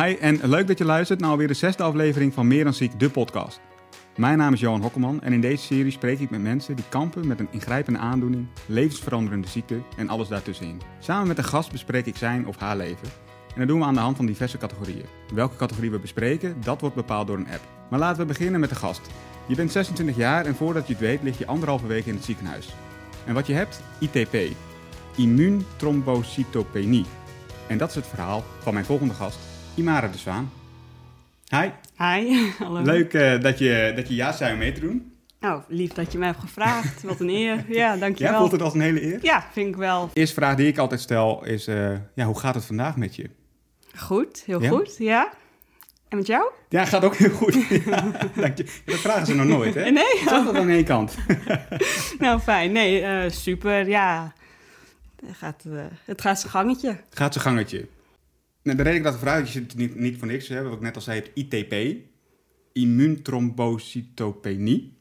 Hi en leuk dat je luistert naar alweer de zesde aflevering van Meer dan Ziek, de podcast. Mijn naam is Johan Hokkelman en in deze serie spreek ik met mensen die kampen met een ingrijpende aandoening, levensveranderende ziekte en alles daartussenin. Samen met een gast bespreek ik zijn of haar leven. En dat doen we aan de hand van diverse categorieën. Welke categorie we bespreken, dat wordt bepaald door een app. Maar laten we beginnen met de gast. Je bent 26 jaar en voordat je het weet lig je anderhalve week in het ziekenhuis. En wat je hebt? ITP. Immuuntrombocytopenie. En dat is het verhaal van mijn volgende gast, Imara de Zwaan. Hi. Hi, hallo. Leuk uh, dat, je, dat je ja zei om mee te doen. Nou, lief dat je mij hebt gevraagd. Wat een eer. Ja, dankjewel. Ja, voelt het als een hele eer? Ja, vind ik wel. De eerste vraag die ik altijd stel is, uh, ja, hoe gaat het vandaag met je? Goed, heel ja? goed, ja. En met jou? Ja, gaat ook heel goed. ja, dank je. Dat vragen ze nog nooit, hè? Nee. Het is aan één kant. nou, fijn. Nee, uh, super, ja. Het gaat, het gaat zijn gangetje. Het gaat zijn gangetje. Nou, de reden dat ik dat vraag, je zit niet, niet voor niks, hè, wat ik net al zei, het ITP, immuuntrombocytopenie.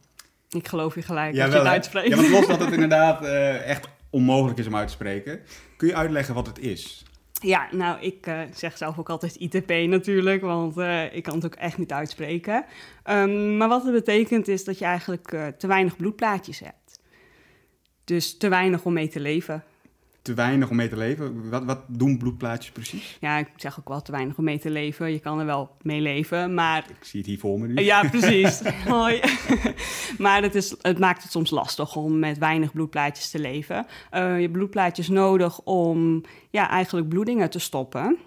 Ik geloof je gelijk ja, dat je het uitspreekt. Ja, want los dat het inderdaad uh, echt onmogelijk is om uit te spreken. Kun je uitleggen wat het is? Ja, nou, ik uh, zeg zelf ook altijd ITP natuurlijk, want uh, ik kan het ook echt niet uitspreken. Um, maar wat het betekent is dat je eigenlijk te weinig bloedplaatjes hebt. Dus te weinig om mee te leven te weinig om mee te leven. Wat, wat doen bloedplaatjes precies? Ja, ik zeg ook wel te weinig om mee te leven. Je kan er wel mee leven, maar... Ik zie het hier voor me nu. Ja, precies. Hoi. maar het, is, het maakt het soms lastig om met weinig bloedplaatjes te leven. Uh, je bloedplaatjes nodig om ja, eigenlijk bloedingen te stoppen.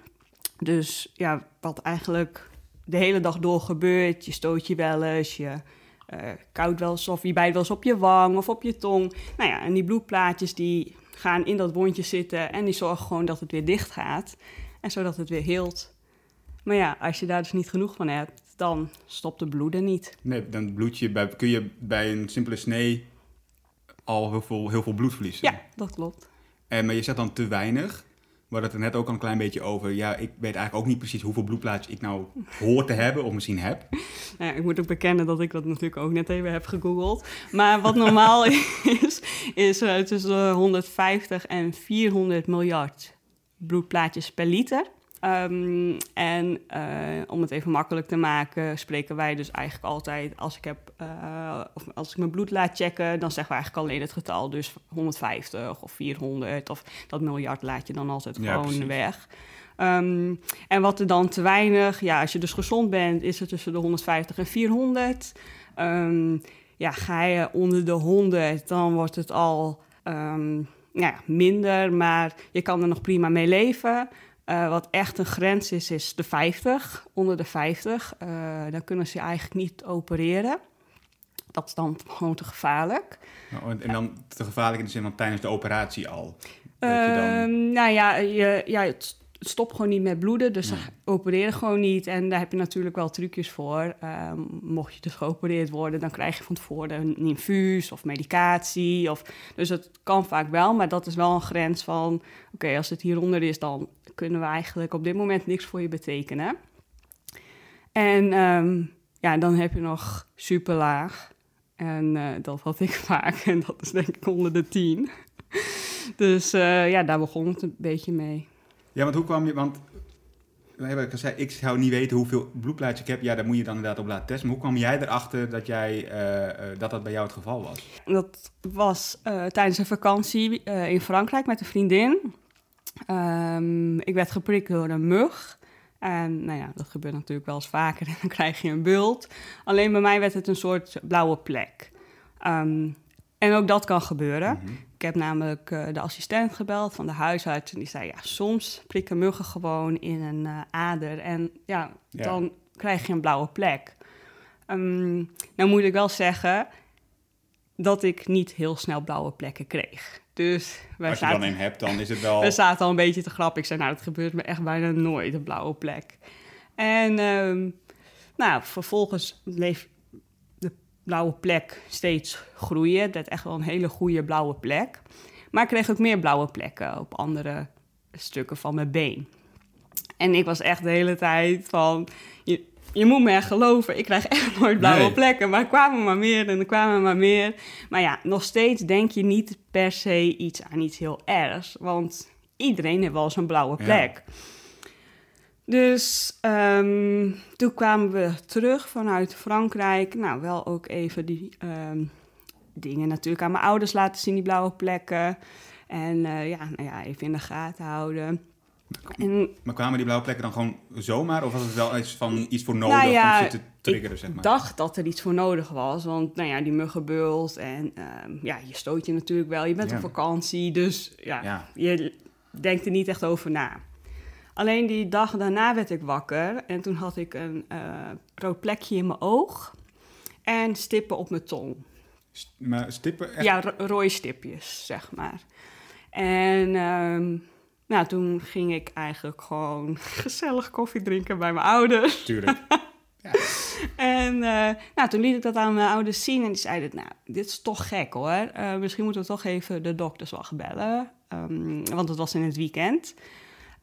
Dus ja, wat eigenlijk de hele dag door gebeurt. Je stoot je wel eens, je... Uh, koud wel eens of je bijt wel eens op je wang of op je tong. Nou ja, en die bloedplaatjes die gaan in dat wondje zitten en die zorgen gewoon dat het weer dicht gaat. En zodat het weer heelt. Maar ja, als je daar dus niet genoeg van hebt, dan stopt de bloeden niet. Nee, dan bloed je bij, kun je bij een simpele snee al heel veel, heel veel bloed verliezen. Ja, dat klopt. En, maar je zegt dan te weinig. We hadden het er net ook al een klein beetje over. Ja, ik weet eigenlijk ook niet precies hoeveel bloedplaatjes ik nou hoor te hebben of misschien heb. Ja, ik moet ook bekennen dat ik dat natuurlijk ook net even heb gegoogeld. Maar wat normaal is, is uh, tussen 150 en 400 miljard bloedplaatjes per liter. Um, en uh, om het even makkelijk te maken, spreken wij dus eigenlijk altijd, als ik, heb, uh, of als ik mijn bloed laat checken, dan zeggen we eigenlijk alleen het getal. Dus 150 of 400 of dat miljard laat je dan altijd gewoon weg. Um, en wat er dan te weinig, ja, als je dus gezond bent, is het tussen de 150 en 400. Um, ja, ga je onder de 100, dan wordt het al um, ja, minder, maar je kan er nog prima mee leven. Uh, wat echt een grens is, is de 50. Onder de 50, uh, dan kunnen ze eigenlijk niet opereren. Dat is dan gewoon te gevaarlijk. Nou, en dan te gevaarlijk in de zin van tijdens de operatie al? Je dan... Ehm, nou ja, je, ja, het stopt gewoon niet met bloeden, dus ze opereren gewoon niet. En daar heb je natuurlijk wel trucjes voor. Ehm, mocht je dus geopereerd worden, dan krijg je van tevoren een infuus of medicatie. Of, dus het kan vaak wel, maar dat is wel een grens van... oké, als het hieronder is, dan kunnen we eigenlijk op dit moment niks voor je betekenen. En um, ja, dan heb je nog super laag. En uh, dat had ik vaak. En dat is denk ik onder de 10. dus uh, ja, daar begon het een beetje mee. Ja, want hoe kwam je... Want ik gezegd, ik zou niet weten hoeveel bloedplaatjes ik heb. Ja, daar moet je dan inderdaad op laten testen. Maar hoe kwam jij erachter dat, jij, uh, dat dat bij jou het geval was? Dat was tijdens een vakantie in Frankrijk met een vriendin. Um, ik werd geprikt door een mug. En nou ja, dat gebeurt natuurlijk wel eens vaker en dan krijg je een bult. Alleen bij mij werd het een soort blauwe plek. Um, en ook dat kan gebeuren. Mm -hmm. Ik heb namelijk uh, de assistent gebeld van de huisarts. En die zei, ja, soms prikken muggen gewoon in een uh, ader. En ja, ja, dan krijg je een blauwe plek. Um, nou moet ik wel zeggen dat ik niet heel snel blauwe plekken kreeg. Dus wij Als je zaten, dan een hebt, dan is het wel... We zaten al een beetje te grappen. Ik zei, nou, dat gebeurt me echt bijna nooit, een blauwe plek. En um, nou, vervolgens bleef de blauwe plek steeds groeien. Het werd echt wel een hele goede blauwe plek. Maar ik kreeg ook meer blauwe plekken op andere stukken van mijn been. En ik was echt de hele tijd van... Je, je moet me echt geloven, ik krijg echt nooit blauwe nee. plekken. Maar er kwamen maar meer en er kwamen maar meer. Maar ja, nog steeds denk je niet per se iets aan iets heel ergs. Want iedereen heeft wel eens een blauwe plek. Ja. Dus ehm, toen kwamen we terug vanuit Frankrijk. Nou, wel ook even die ehm, dingen natuurlijk aan mijn ouders laten zien, die blauwe plekken. En eh, ja, nou ja, even in de gaten houden. En, Maar kwamen die blauwe plekken dan gewoon zomaar? Of was het wel iets, van, iets voor nodig Nou ja, om ze te triggeren, zeg maar? ik dacht dat er iets voor nodig was. Want nou ja, die muggenbult en ehm, ja, je stoot je natuurlijk wel. Je bent Ja. op vakantie, dus ja, Ja. je denkt er niet echt over na. Alleen die dag daarna werd ik wakker en toen had ik een eh, rood plekje in mijn oog en stippen op mijn tong. St- Maar stippen echt... Ja, ro- rode stipjes, zeg maar. En ehm, nou, toen ging ik eigenlijk gewoon gezellig koffie drinken bij mijn ouders. Tuurlijk. En eh, nou, toen liet ik dat aan mijn ouders zien en die zeiden, nou, dit is toch gek hoor. Eh, misschien moeten we toch even de dokterswacht bellen, Ehm, want het was in het weekend.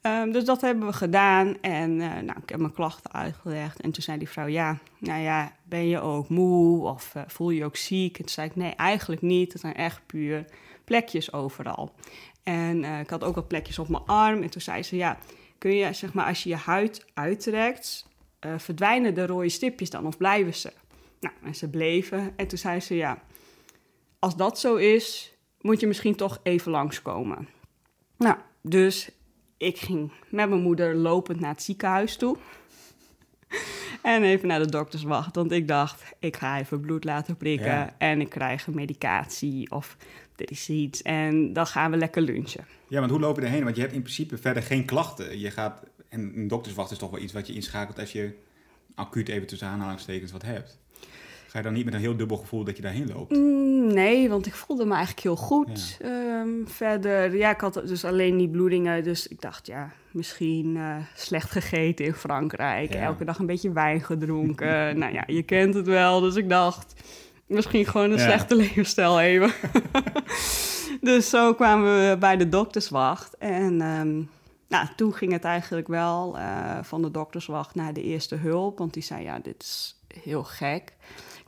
Ehm, dus dat hebben we gedaan en eh, nou, ik heb mijn klachten uitgelegd. En toen zei die vrouw, ja, nou ja, ben je ook moe of eh, voel je je ook ziek? En toen zei ik, nee, eigenlijk niet. Het zijn echt puur plekjes overal. En eh, ik had ook wat plekjes op mijn arm. En toen zei ze, ja, kun je, zeg maar, als je je huid uittrekt, verdwijnen de rode stipjes dan of blijven ze? Nou, en ze bleven. En toen zei ze, ja, als dat zo is, moet je misschien toch even langskomen. Nou, dus ik ging met mijn moeder lopend naar het ziekenhuis toe. En even naar de dokterswacht, want ik dacht, ik ga even bloed laten prikken Ja. en ik krijg een medicatie of er is iets en dan gaan we lekker lunchen. Ja, want hoe loop je erheen? Want je hebt in principe verder geen klachten. Je gaat, en een dokterswacht is toch wel iets wat je inschakelt als je acuut even tussen aanhalingstekens wat hebt. Ga je dan niet met een heel dubbel gevoel dat je daarheen loopt? Mm, Nee, want ik voelde me eigenlijk heel goed. Ehm, verder, ja, ik had dus alleen die bloedingen. Dus ik dacht, ja, misschien eh, slecht gegeten in Frankrijk. Ja. Elke dag een beetje wijn gedronken. nou ja, je kent het wel. Dus ik dacht, misschien gewoon een Ja. slechte levensstijl even. dus zo kwamen we bij de dokterswacht. En ehm, nou, toen ging het eigenlijk wel eh, van de dokterswacht naar de eerste hulp. Want die zei, ja, dit is heel gek.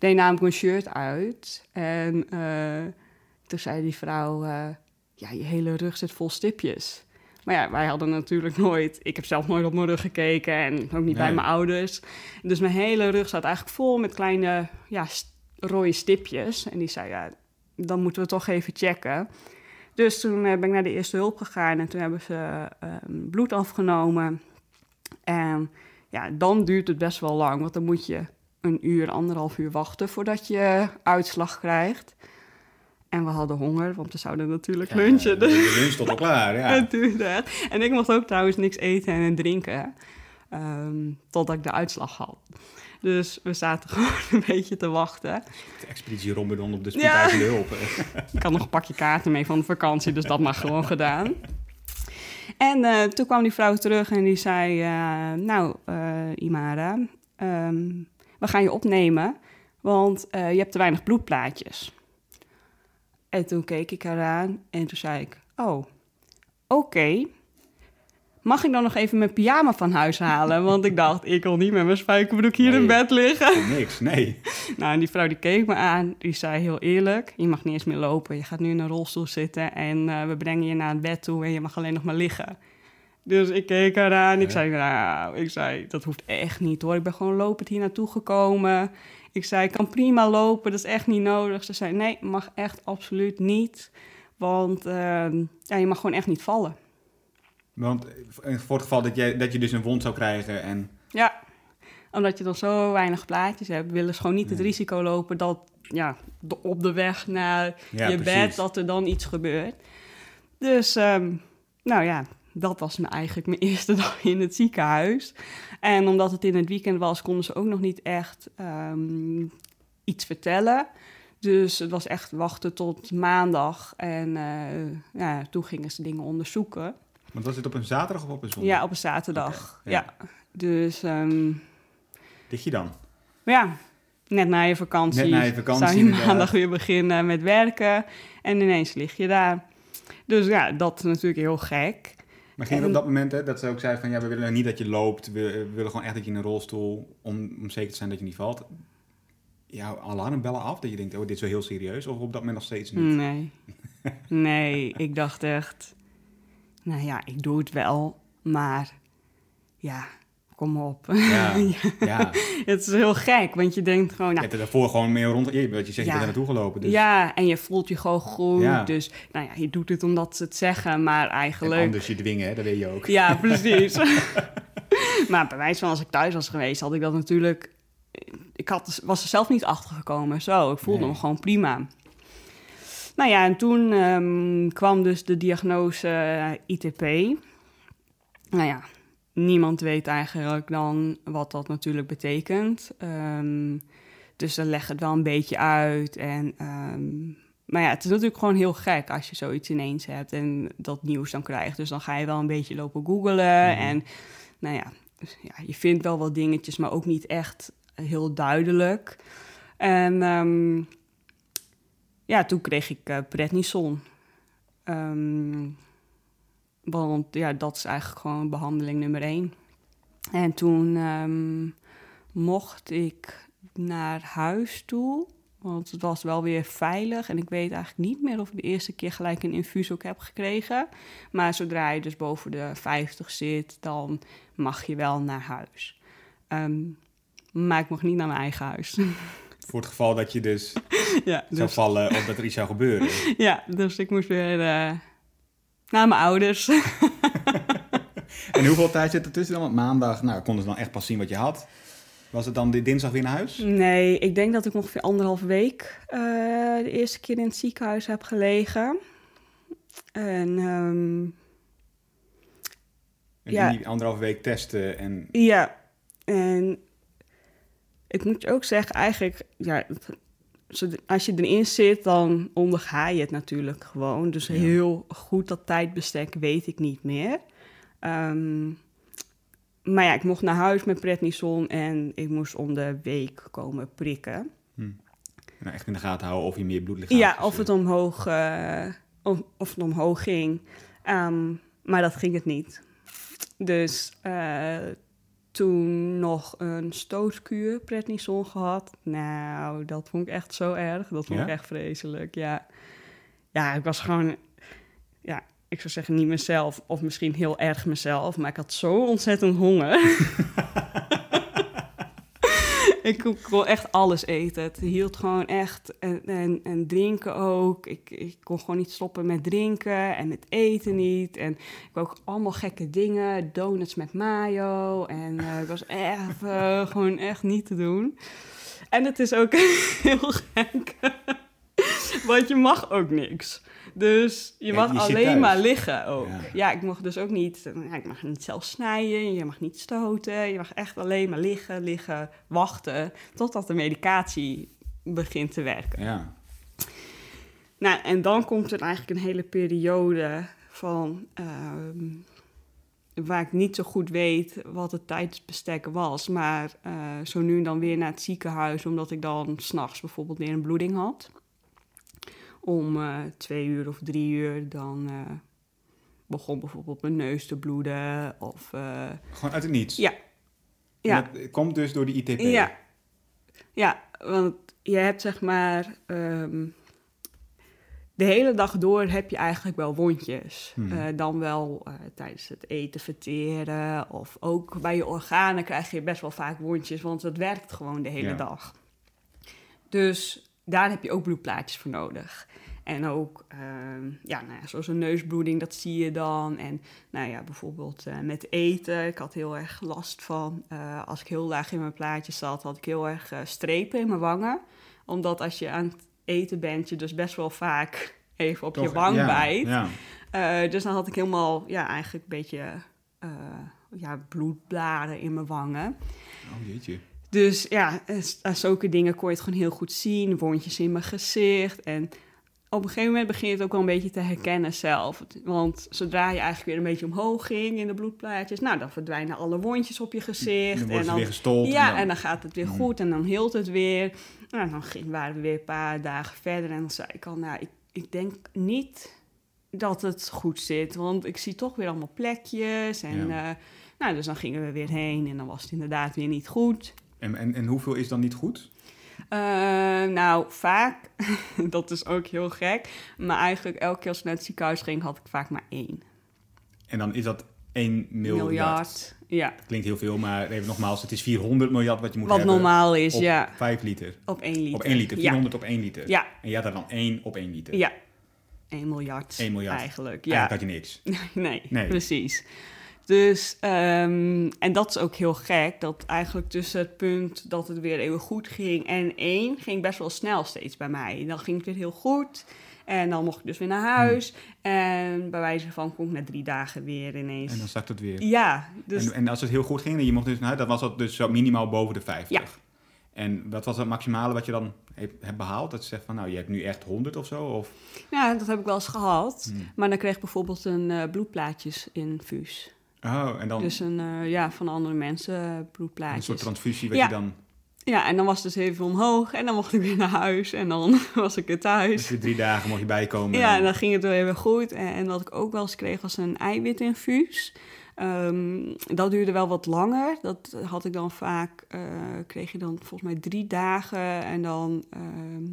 Deed namelijk mijn shirt uit. En eh, toen zei die vrouw, eh, ja, je hele rug zit vol stipjes. Maar ja, wij hadden natuurlijk nooit... Ik heb zelf nooit op mijn rug gekeken en ook niet bij mijn ouders. Dus mijn hele rug zat eigenlijk vol met kleine ja, st- rode stipjes. En die zei, ja, dan moeten we toch even checken. Dus toen eh, ben ik naar de eerste hulp gegaan en toen hebben ze eh, bloed afgenomen. En ja, dan duurt het best wel lang, want dan moet je een uur, anderhalf uur wachten voordat je uitslag krijgt. En we hadden honger, want we zouden natuurlijk Ja, lunchen. De, Dus de lunch stond al klaar, ja. echt. En ik mocht ook trouwens niks eten en drinken, ehm, totdat ik de uitslag had. Dus we zaten gewoon een beetje te wachten. De expeditie Rombedon op de Ja. spoedeisende hulp. Ik had nog een pakje kaarten mee van de vakantie, dus dat mag gewoon gedaan. En eh, toen kwam die vrouw terug en die zei: eh, Nou, eh, Imara, ehm, we gaan je opnemen, want eh, je hebt te weinig bloedplaatjes. En toen keek ik haar aan en toen zei ik: Oh, oké. Mag ik dan nog even mijn pyjama van huis halen? Want ik dacht, ik wil niet met mijn spijkerbroek hier Nee. in bed liggen. Niks, nee. Nou, en die vrouw die keek me aan, die zei heel eerlijk... je mag niet eens meer lopen, je gaat nu in een rolstoel zitten... en eh, we brengen je naar het bed toe en je mag alleen nog maar liggen. Dus ik keek haar aan, ik zei, nou, ik zei, dat hoeft echt niet hoor. Ik ben gewoon lopend hier naartoe gekomen. Ik zei, ik kan prima lopen, dat is echt niet nodig. Ze zei, nee, mag echt absoluut niet. Want ehm, ja, je mag gewoon echt niet vallen. Want eh, voor het geval dat je, dat je dus een wond zou krijgen en... Ja, omdat je dan zo weinig plaatjes hebt, willen ze gewoon niet het risico lopen dat ja, de- op de weg naar Ja, je precies. bed dat er dan iets gebeurt. Dus, ehm, nou ja, dat was me eigenlijk mijn eerste dag in het ziekenhuis. En omdat het in het weekend was, konden ze ook nog niet echt ehm, iets vertellen. Dus het was echt wachten tot maandag. En eh, ja, toen gingen ze dingen onderzoeken. Want was het op een zaterdag of op een zondag? Ja, op een zaterdag. Ja. ja. Dus ehm, Lig je dan? ja, net na je vakantie. Net na je vakantie, Zou je inderdaad. maandag weer beginnen met werken. En ineens lig je daar. Dus ja, dat is natuurlijk heel gek. Maar ging het op dat moment hè, dat ze ook zei van... ja, we willen niet dat je loopt. We, willen gewoon echt dat je in een rolstoel... om, om zeker te zijn dat je niet valt. Jouw alarmbellen af? Dat je denkt, oh, dit is wel heel serieus? Of op dat moment nog steeds niet? Nee. Nee, ik dacht echt... Nou ja, ik doe het wel. Maar ja, kom op. Ja, ja. het is heel gek, want je denkt gewoon... Je Nou, hebt er daarvoor gewoon meer rond... Je, wat je zegt, je Ja. bent er naartoe gelopen. Dus. Ja, en je voelt je gewoon goed. Ja. Dus nou ja, je doet het omdat ze het zeggen, maar En eigenlijk... anders je dwingen, hè, dat weet je ook. Ja, precies. maar bij wijze van als ik thuis was geweest, had ik dat natuurlijk... Ik had, was er zelf niet achter gekomen. Zo, ik voelde Nee. me gewoon prima. Nou ja, en toen ehm, kwam dus de diagnose eh, ITP. Nou ja, niemand weet eigenlijk dan wat dat natuurlijk betekent. Ehm, dus dan leg het wel een beetje uit. En, ehm, maar ja, het is natuurlijk gewoon heel gek als je zoiets ineens hebt en dat nieuws dan krijgt. Dus dan ga je wel een beetje lopen googelen. Mhm. En nou ja, dus ja, je vindt wel wat dingetjes, maar ook niet echt heel duidelijk. En ehm, ja, toen kreeg ik eh prednison. Ehm, want ja, dat is eigenlijk gewoon behandeling nummer één. En toen ehm, mocht ik naar huis toe. Want het was wel weer veilig. En ik weet eigenlijk niet meer of ik de eerste keer gelijk een infuus ook heb gekregen. Maar zodra je dus boven de 50 zit, dan mag je wel naar huis. Ehm, maar ik mocht niet naar mijn eigen huis. Voor het geval dat je dus ja, zou dus, vallen of dat er iets zou gebeuren. ja, dus ik moest weer eh, naar mijn ouders. En hoeveel tijd zit er tussen dan? Want maandag, nou, konden ze dan echt pas zien wat je had. Was het dan de dinsdag weer naar huis? Nee, ik denk dat ik ongeveer anderhalf week eh, de eerste keer in het ziekenhuis heb gelegen. En ehm, En Ja. die anderhalve week testen en... ja, en ik moet je ook zeggen, eigenlijk, ja, als je erin zit, dan onderga je het natuurlijk gewoon. Dus Ja. heel goed dat tijdbestek weet ik niet meer. Ehm, maar ja, ik mocht naar huis met prednison en ik moest om de week komen prikken. Nou, echt in de gaten houden of je meer bloedlichaam Ja, of het omhoog, eh, of, of het omhoog ging. Ehm, maar dat ging het niet. Dus eh, toen nog een stootkuur, prednison gehad. Nou, dat vond ik echt zo erg. Dat vond Ja? ik echt vreselijk, ja. Ja, ik was gewoon... Ja, ik zou zeggen niet mezelf. Of misschien heel erg mezelf. Maar ik had zo ontzettend honger. ik kon, echt alles eten. Het hield gewoon echt. En, en, en drinken ook. Ik, ik kon gewoon niet stoppen met drinken en met eten niet. En ik ook allemaal gekke dingen. Donuts met mayo. En eh, ik was echt eh, gewoon echt niet te doen. En het is ook heel gek. Want je mag ook niks. Dus je Ja, mag je alleen maar liggen ook. Ja. Ja. ik mocht dus ook niet... Ja, ik mag niet zelf snijden, je mag niet stoten. Je mag echt alleen maar liggen, liggen, wachten... totdat de medicatie begint te werken. Ja. Nou, en dan komt er eigenlijk een hele periode van... ehm, waar ik niet zo goed weet wat het tijdsbestek was. Maar eh, zo nu en dan weer naar het ziekenhuis... omdat ik dan s'nachts bijvoorbeeld weer een bloeding had. Om eh, twee uur of drie uur dan... eh, begon bijvoorbeeld mijn neus te bloeden of... eh, Gewoon uit het niets. Ja. Ja, Dat komt dus door die ITP. ja. Ja, want je hebt zeg maar... ehm, de hele dag door heb je eigenlijk wel wondjes. Hmm. Dan wel tijdens het eten verteren. Of ook bij je organen krijg je best wel vaak wondjes. Want het werkt gewoon de hele Ja. dag. Dus daar heb je ook bloedplaatjes voor nodig. En ook, ehm, ja, nou ja, zoals een neusbloeding, dat zie je dan. En nou ja, bijvoorbeeld eh, met eten. Ik had heel erg last van, eh, als ik heel laag in mijn plaatjes zat, had ik heel erg eh, strepen in mijn wangen. Omdat als je aan het eten bent, je dus best wel vaak even op je wang ja, bijt. Ja. Dus dan had ik helemaal, ja, eigenlijk een beetje ja, bloedbladen in mijn wangen. Oh jeetje. Dus ja, aan zulke dingen kon je het gewoon heel goed zien. Wondjes in mijn gezicht. En op een gegeven moment begin je het ook wel een beetje te herkennen zelf. Want zodra je eigenlijk weer een beetje omhoog ging in de bloedplaatjes... nou, dan verdwijnen alle wondjes op je gezicht. Dan wordt en weer gestold. ja, en en dan... dan gaat het weer Mhm. goed en dan hield het weer. Nou, dan ging, waren we weer een paar dagen verder en dan zei ik al... nou, ik, ik denk niet dat het goed zit, want ik zie toch weer allemaal plekjes. En Ja. eh, nou, dus dan gingen we weer heen en dan was het inderdaad weer niet goed. En, en, en hoeveel is dan niet goed? Eh, nou, vaak, dat is ook heel gek. Maar eigenlijk elke keer als ik naar het ziekenhuis ging, had ik vaak maar één. En dan is dat 1 miljard. miljard. Ja, Klinkt heel veel, maar even nogmaals, het is 400 miljard wat je moet wat hebben. normaal is, op ja. 5 liter. Op 1 liter. Op 1 liter. Ja. 400 op 1 liter. Ja, En je had er dan 1 op 1 liter. ja. 1 miljard. 1 miljard. Eigenlijk, ja. Eigenlijk had je niks. Nee, Nee. precies. Dus, ehm, en dat is ook heel gek, dat eigenlijk tussen het punt dat het weer even goed ging en één, ging best wel snel steeds bij mij. Dan ging het weer heel goed en dan mocht ik dus weer naar huis. En bij wijze van kon ik na drie dagen weer ineens. En dan zakt het weer. Ja, dus En, en als het heel goed ging en je mocht dus naar huis, dan was dat dus zo minimaal boven de 50. Ja. En wat was het maximale wat je dan hebt, behaald? Dat je zegt van, nou, je hebt nu echt 100 of zo? Of, ja, dat heb ik wel eens gehad. Hmm. Maar dan kreeg ik bijvoorbeeld een eh bloedplaatjesinfuus. Oh, en dan Dus een, eh, ja, van andere mensen eh, een bloedplaatjes. soort transfusie wat Ja. je dan... Ja, en dan was het dus even omhoog en dan mocht ik weer naar huis en dan was ik weer thuis. Dus drie dagen mocht je bijkomen. Ja, en dan ging het weer weer goed. En, en wat ik ook wel eens kreeg was een eiwitinfuus. Ehm, dat duurde wel wat langer. Dat had ik dan vaak, eh, kreeg je dan volgens mij drie dagen. En dan, ehm,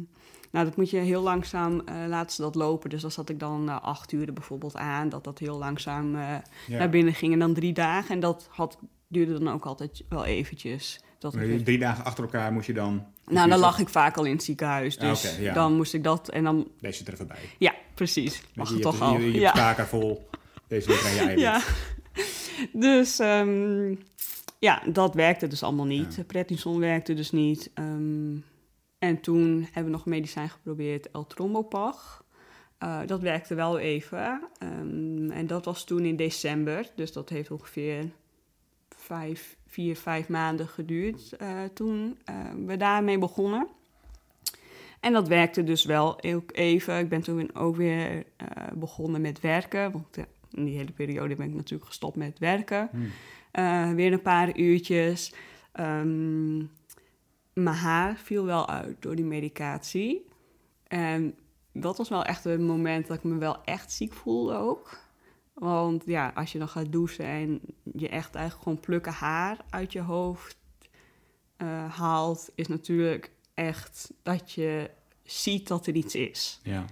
nou dat moet je heel langzaam eh laten ze dat lopen. Dus dan zat ik dan eh, acht uur er bijvoorbeeld aan. Dat dat heel langzaam eh, ja. naar binnen ging. En dan drie dagen. En dat had, duurde dan ook altijd wel eventjes. Dat Drie dagen achter elkaar moest je dan... nou, dan lag ik vaak al in het ziekenhuis. Ah, Dus ja. dan moest ik dat. En dan, Deze er even bij. ja, precies. Mag je, het toch al. Je, je ja. vol. Deze week krijg je eiwit. Ja. Dus ehm, ja, dat werkte dus allemaal niet. Ja. Prednison werkte dus niet. Ehm, en toen hebben we nog een medicijn geprobeerd, L-Trombopag. Eh, dat werkte wel even. Ehm, en dat was toen in december. Dus dat heeft ongeveer vijf, vier, vijf maanden geduurd eh, toen eh, we daarmee begonnen. En dat werkte dus wel ook even. Ik ben toen ook weer begonnen met werken. Want in die hele periode ben ik natuurlijk gestopt met werken. Hmm. Weer een paar uurtjes. Ehm, mijn haar viel wel uit door die medicatie. En dat was wel echt een moment dat ik me wel echt ziek voelde ook. Want ja, als je dan gaat douchen en je echt eigenlijk gewoon plukken haar uit je hoofd eh, haalt, is natuurlijk echt dat je ziet dat er iets is. Ja.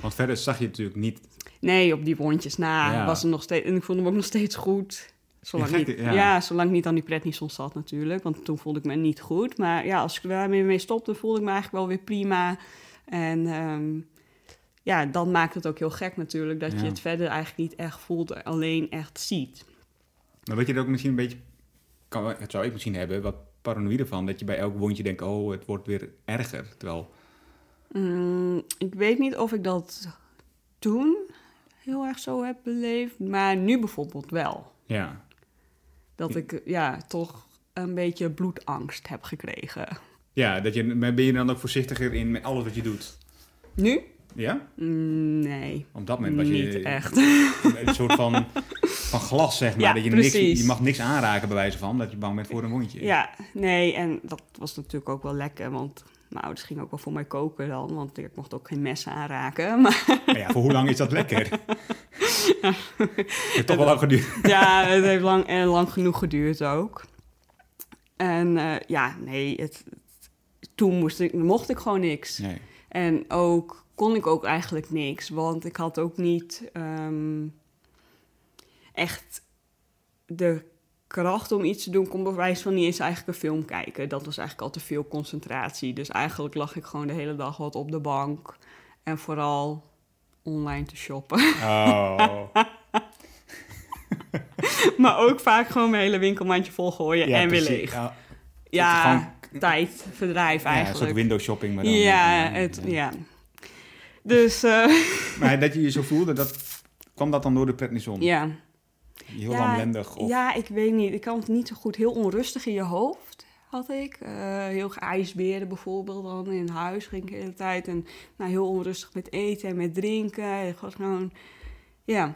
Want verder zag je natuurlijk niet... Nee, op die wondjes na Ja. was het nog steeds... En ik vond hem ook nog steeds goed. Zolang, Ja, niet, ja. ja. zolang ik niet aan die prednison zat natuurlijk. Want toen voelde ik me niet goed. Maar ja, als ik daarmee mee stopte, voelde ik me eigenlijk wel weer prima. En ehm, ja, dan maakt het ook heel gek natuurlijk... dat Ja. je het verder eigenlijk niet echt voelt, alleen echt ziet. Maar weet je er ook misschien een beetje... Kan, het zou ik misschien hebben, wat paranoïde van. Dat je bij elk wondje denkt, oh, het wordt weer erger. Terwijl... Mm, ik weet niet of ik dat toen heel erg zo heb beleefd. Maar nu bijvoorbeeld wel. Ja. Dat ik ja, toch een beetje bloedangst heb gekregen. Ja, dat je, ben je dan ook voorzichtiger in met alles wat je doet? Nu? Ja? Mm, Nee, Op dat moment was niet je echt. een soort van, van glas, zeg maar. Ja, dat je, niks, je mag niks aanraken bij wijze van, dat je bang bent voor een wondje. Ja, nee, en dat was natuurlijk ook wel lekker, want mijn ouders gingen ook wel voor mij koken dan, want ik mocht ook geen messen aanraken. Maar Maar ja, voor hoe lang is dat lekker? Het heeft toch wel lang geduurd. ja, het heeft lang, en lang genoeg geduurd ook. En eh, ja, nee, het, toen moest ik, mocht ik gewoon niks. Nee. En ook kon ik ook eigenlijk niks, want ik had ook niet ehm, echt de kracht om iets te doen. Kon bij wijze van niet eens eigenlijk een film kijken. Dat was eigenlijk al te veel concentratie. Dus eigenlijk lag ik gewoon de hele dag wat op de bank. En vooral online te shoppen. Oh. maar ook vaak gewoon mijn hele winkelmandje volgooien Ja, en weer precies. leeg. Ja, Ja, gewoon- tijd, verdrijf ja, een soort eigenlijk. window shopping. Maar dan, Ja, het, ja. Dus eh, Maar dat je je zo voelde, dat, kwam dat dan door de prednison? ja. Heel Ja, lamlendig? Of, Ja, ik weet niet. Ik had het niet zo goed. Heel onrustig in je hoofd had ik. Eh, heel geijsbeerde bijvoorbeeld dan in huis ging ik de hele tijd. En nou, heel onrustig met eten en met drinken. Ik was gewoon, ja.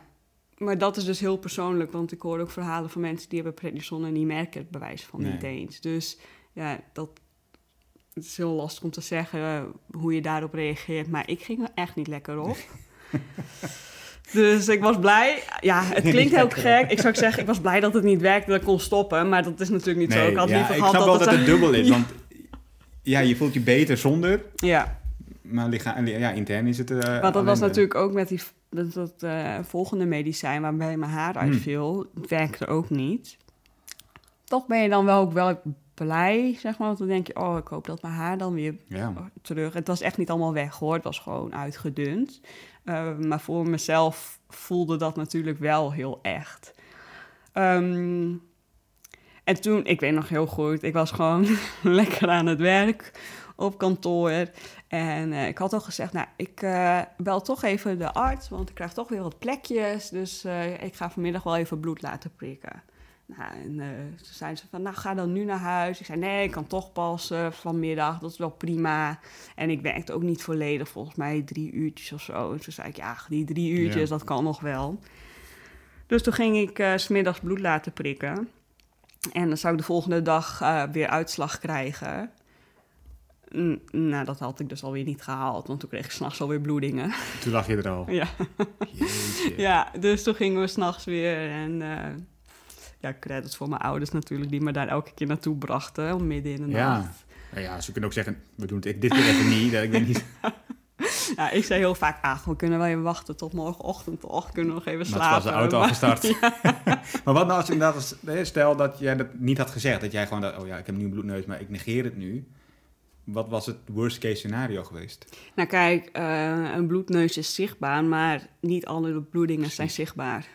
Maar dat is dus heel persoonlijk, want ik hoor ook verhalen van mensen die hebben prednison en die merken het bewijs van niet eens. Dus ja, dat het is heel lastig om te zeggen eh, hoe je daarop reageert. Maar ik ging er echt niet lekker op. Dus ik was blij. Ja, het klinkt heel gek. Ik zou zeggen, ik was blij dat het niet werkte, dat ik kon stoppen. Maar dat is natuurlijk niet zo. Ik had ja, liever ik gehad snap dat wel dat het... het dubbel is, Ja. want ja, je voelt je beter zonder, Ja, maar lichaam, ja, intern is het... eh, want dat was natuurlijk ook met die dat, dat eh, volgende medicijn waarbij mijn haar Hmm. uitviel, het werkte ook niet. Toch ben je dan wel ook wel blij, zeg maar. Want dan denk je, oh, ik hoop dat mijn haar dan weer Ja. terug. Het was echt niet allemaal weg hoor, het was gewoon uitgedund. Eh, maar voor mezelf voelde dat natuurlijk wel heel echt. Ehm, en toen, ik weet nog heel goed, ik was gewoon lekker aan het werk op kantoor. En eh, ik had al gezegd, nou, ik eh, bel toch even de arts, want ik krijg toch weer wat plekjes. Dus eh, ik ga vanmiddag wel even bloed laten prikken. Nou, en eh, toen ze van, nou, ga dan nu naar huis. Ik zei, nee, ik kan toch pas eh, vanmiddag, dat is wel prima. En ik werkte ook niet volledig, volgens mij drie uurtjes of zo. En toen zei ik, ja, die drie uurtjes, Ja. dat kan nog wel. Dus toen ging ik eh, s smiddags bloed laten prikken. En dan zou ik de volgende dag eh, weer uitslag krijgen. N- nou, dat had ik dus alweer niet gehaald, want toen kreeg ik s'nachts alweer bloedingen. Toen lag je er al. ja. Jeetje. ja, dus toen gingen we s'nachts weer. En eh ja, credits voor mijn ouders natuurlijk, die me daar elke keer naartoe brachten, om midden in de Ja. nacht. Nou ja, ze kunnen ook zeggen, we doen het dit keer even niet. Ik weet niet. Ja, ik zei heel vaak, ah, we kunnen wel even wachten tot morgenochtend toch, kunnen we nog even Maar het was slapen. de auto al Maar- gestart. maar wat nou als inderdaad, als, hè, stel dat jij dat niet had gezegd, dat jij gewoon dacht, oh ja, ik heb nu een bloedneus, maar ik negeer het nu. Wat was het worst case scenario geweest? Nou kijk, eh, een bloedneus is zichtbaar, maar niet alle bloedingen zijn zichtbaar.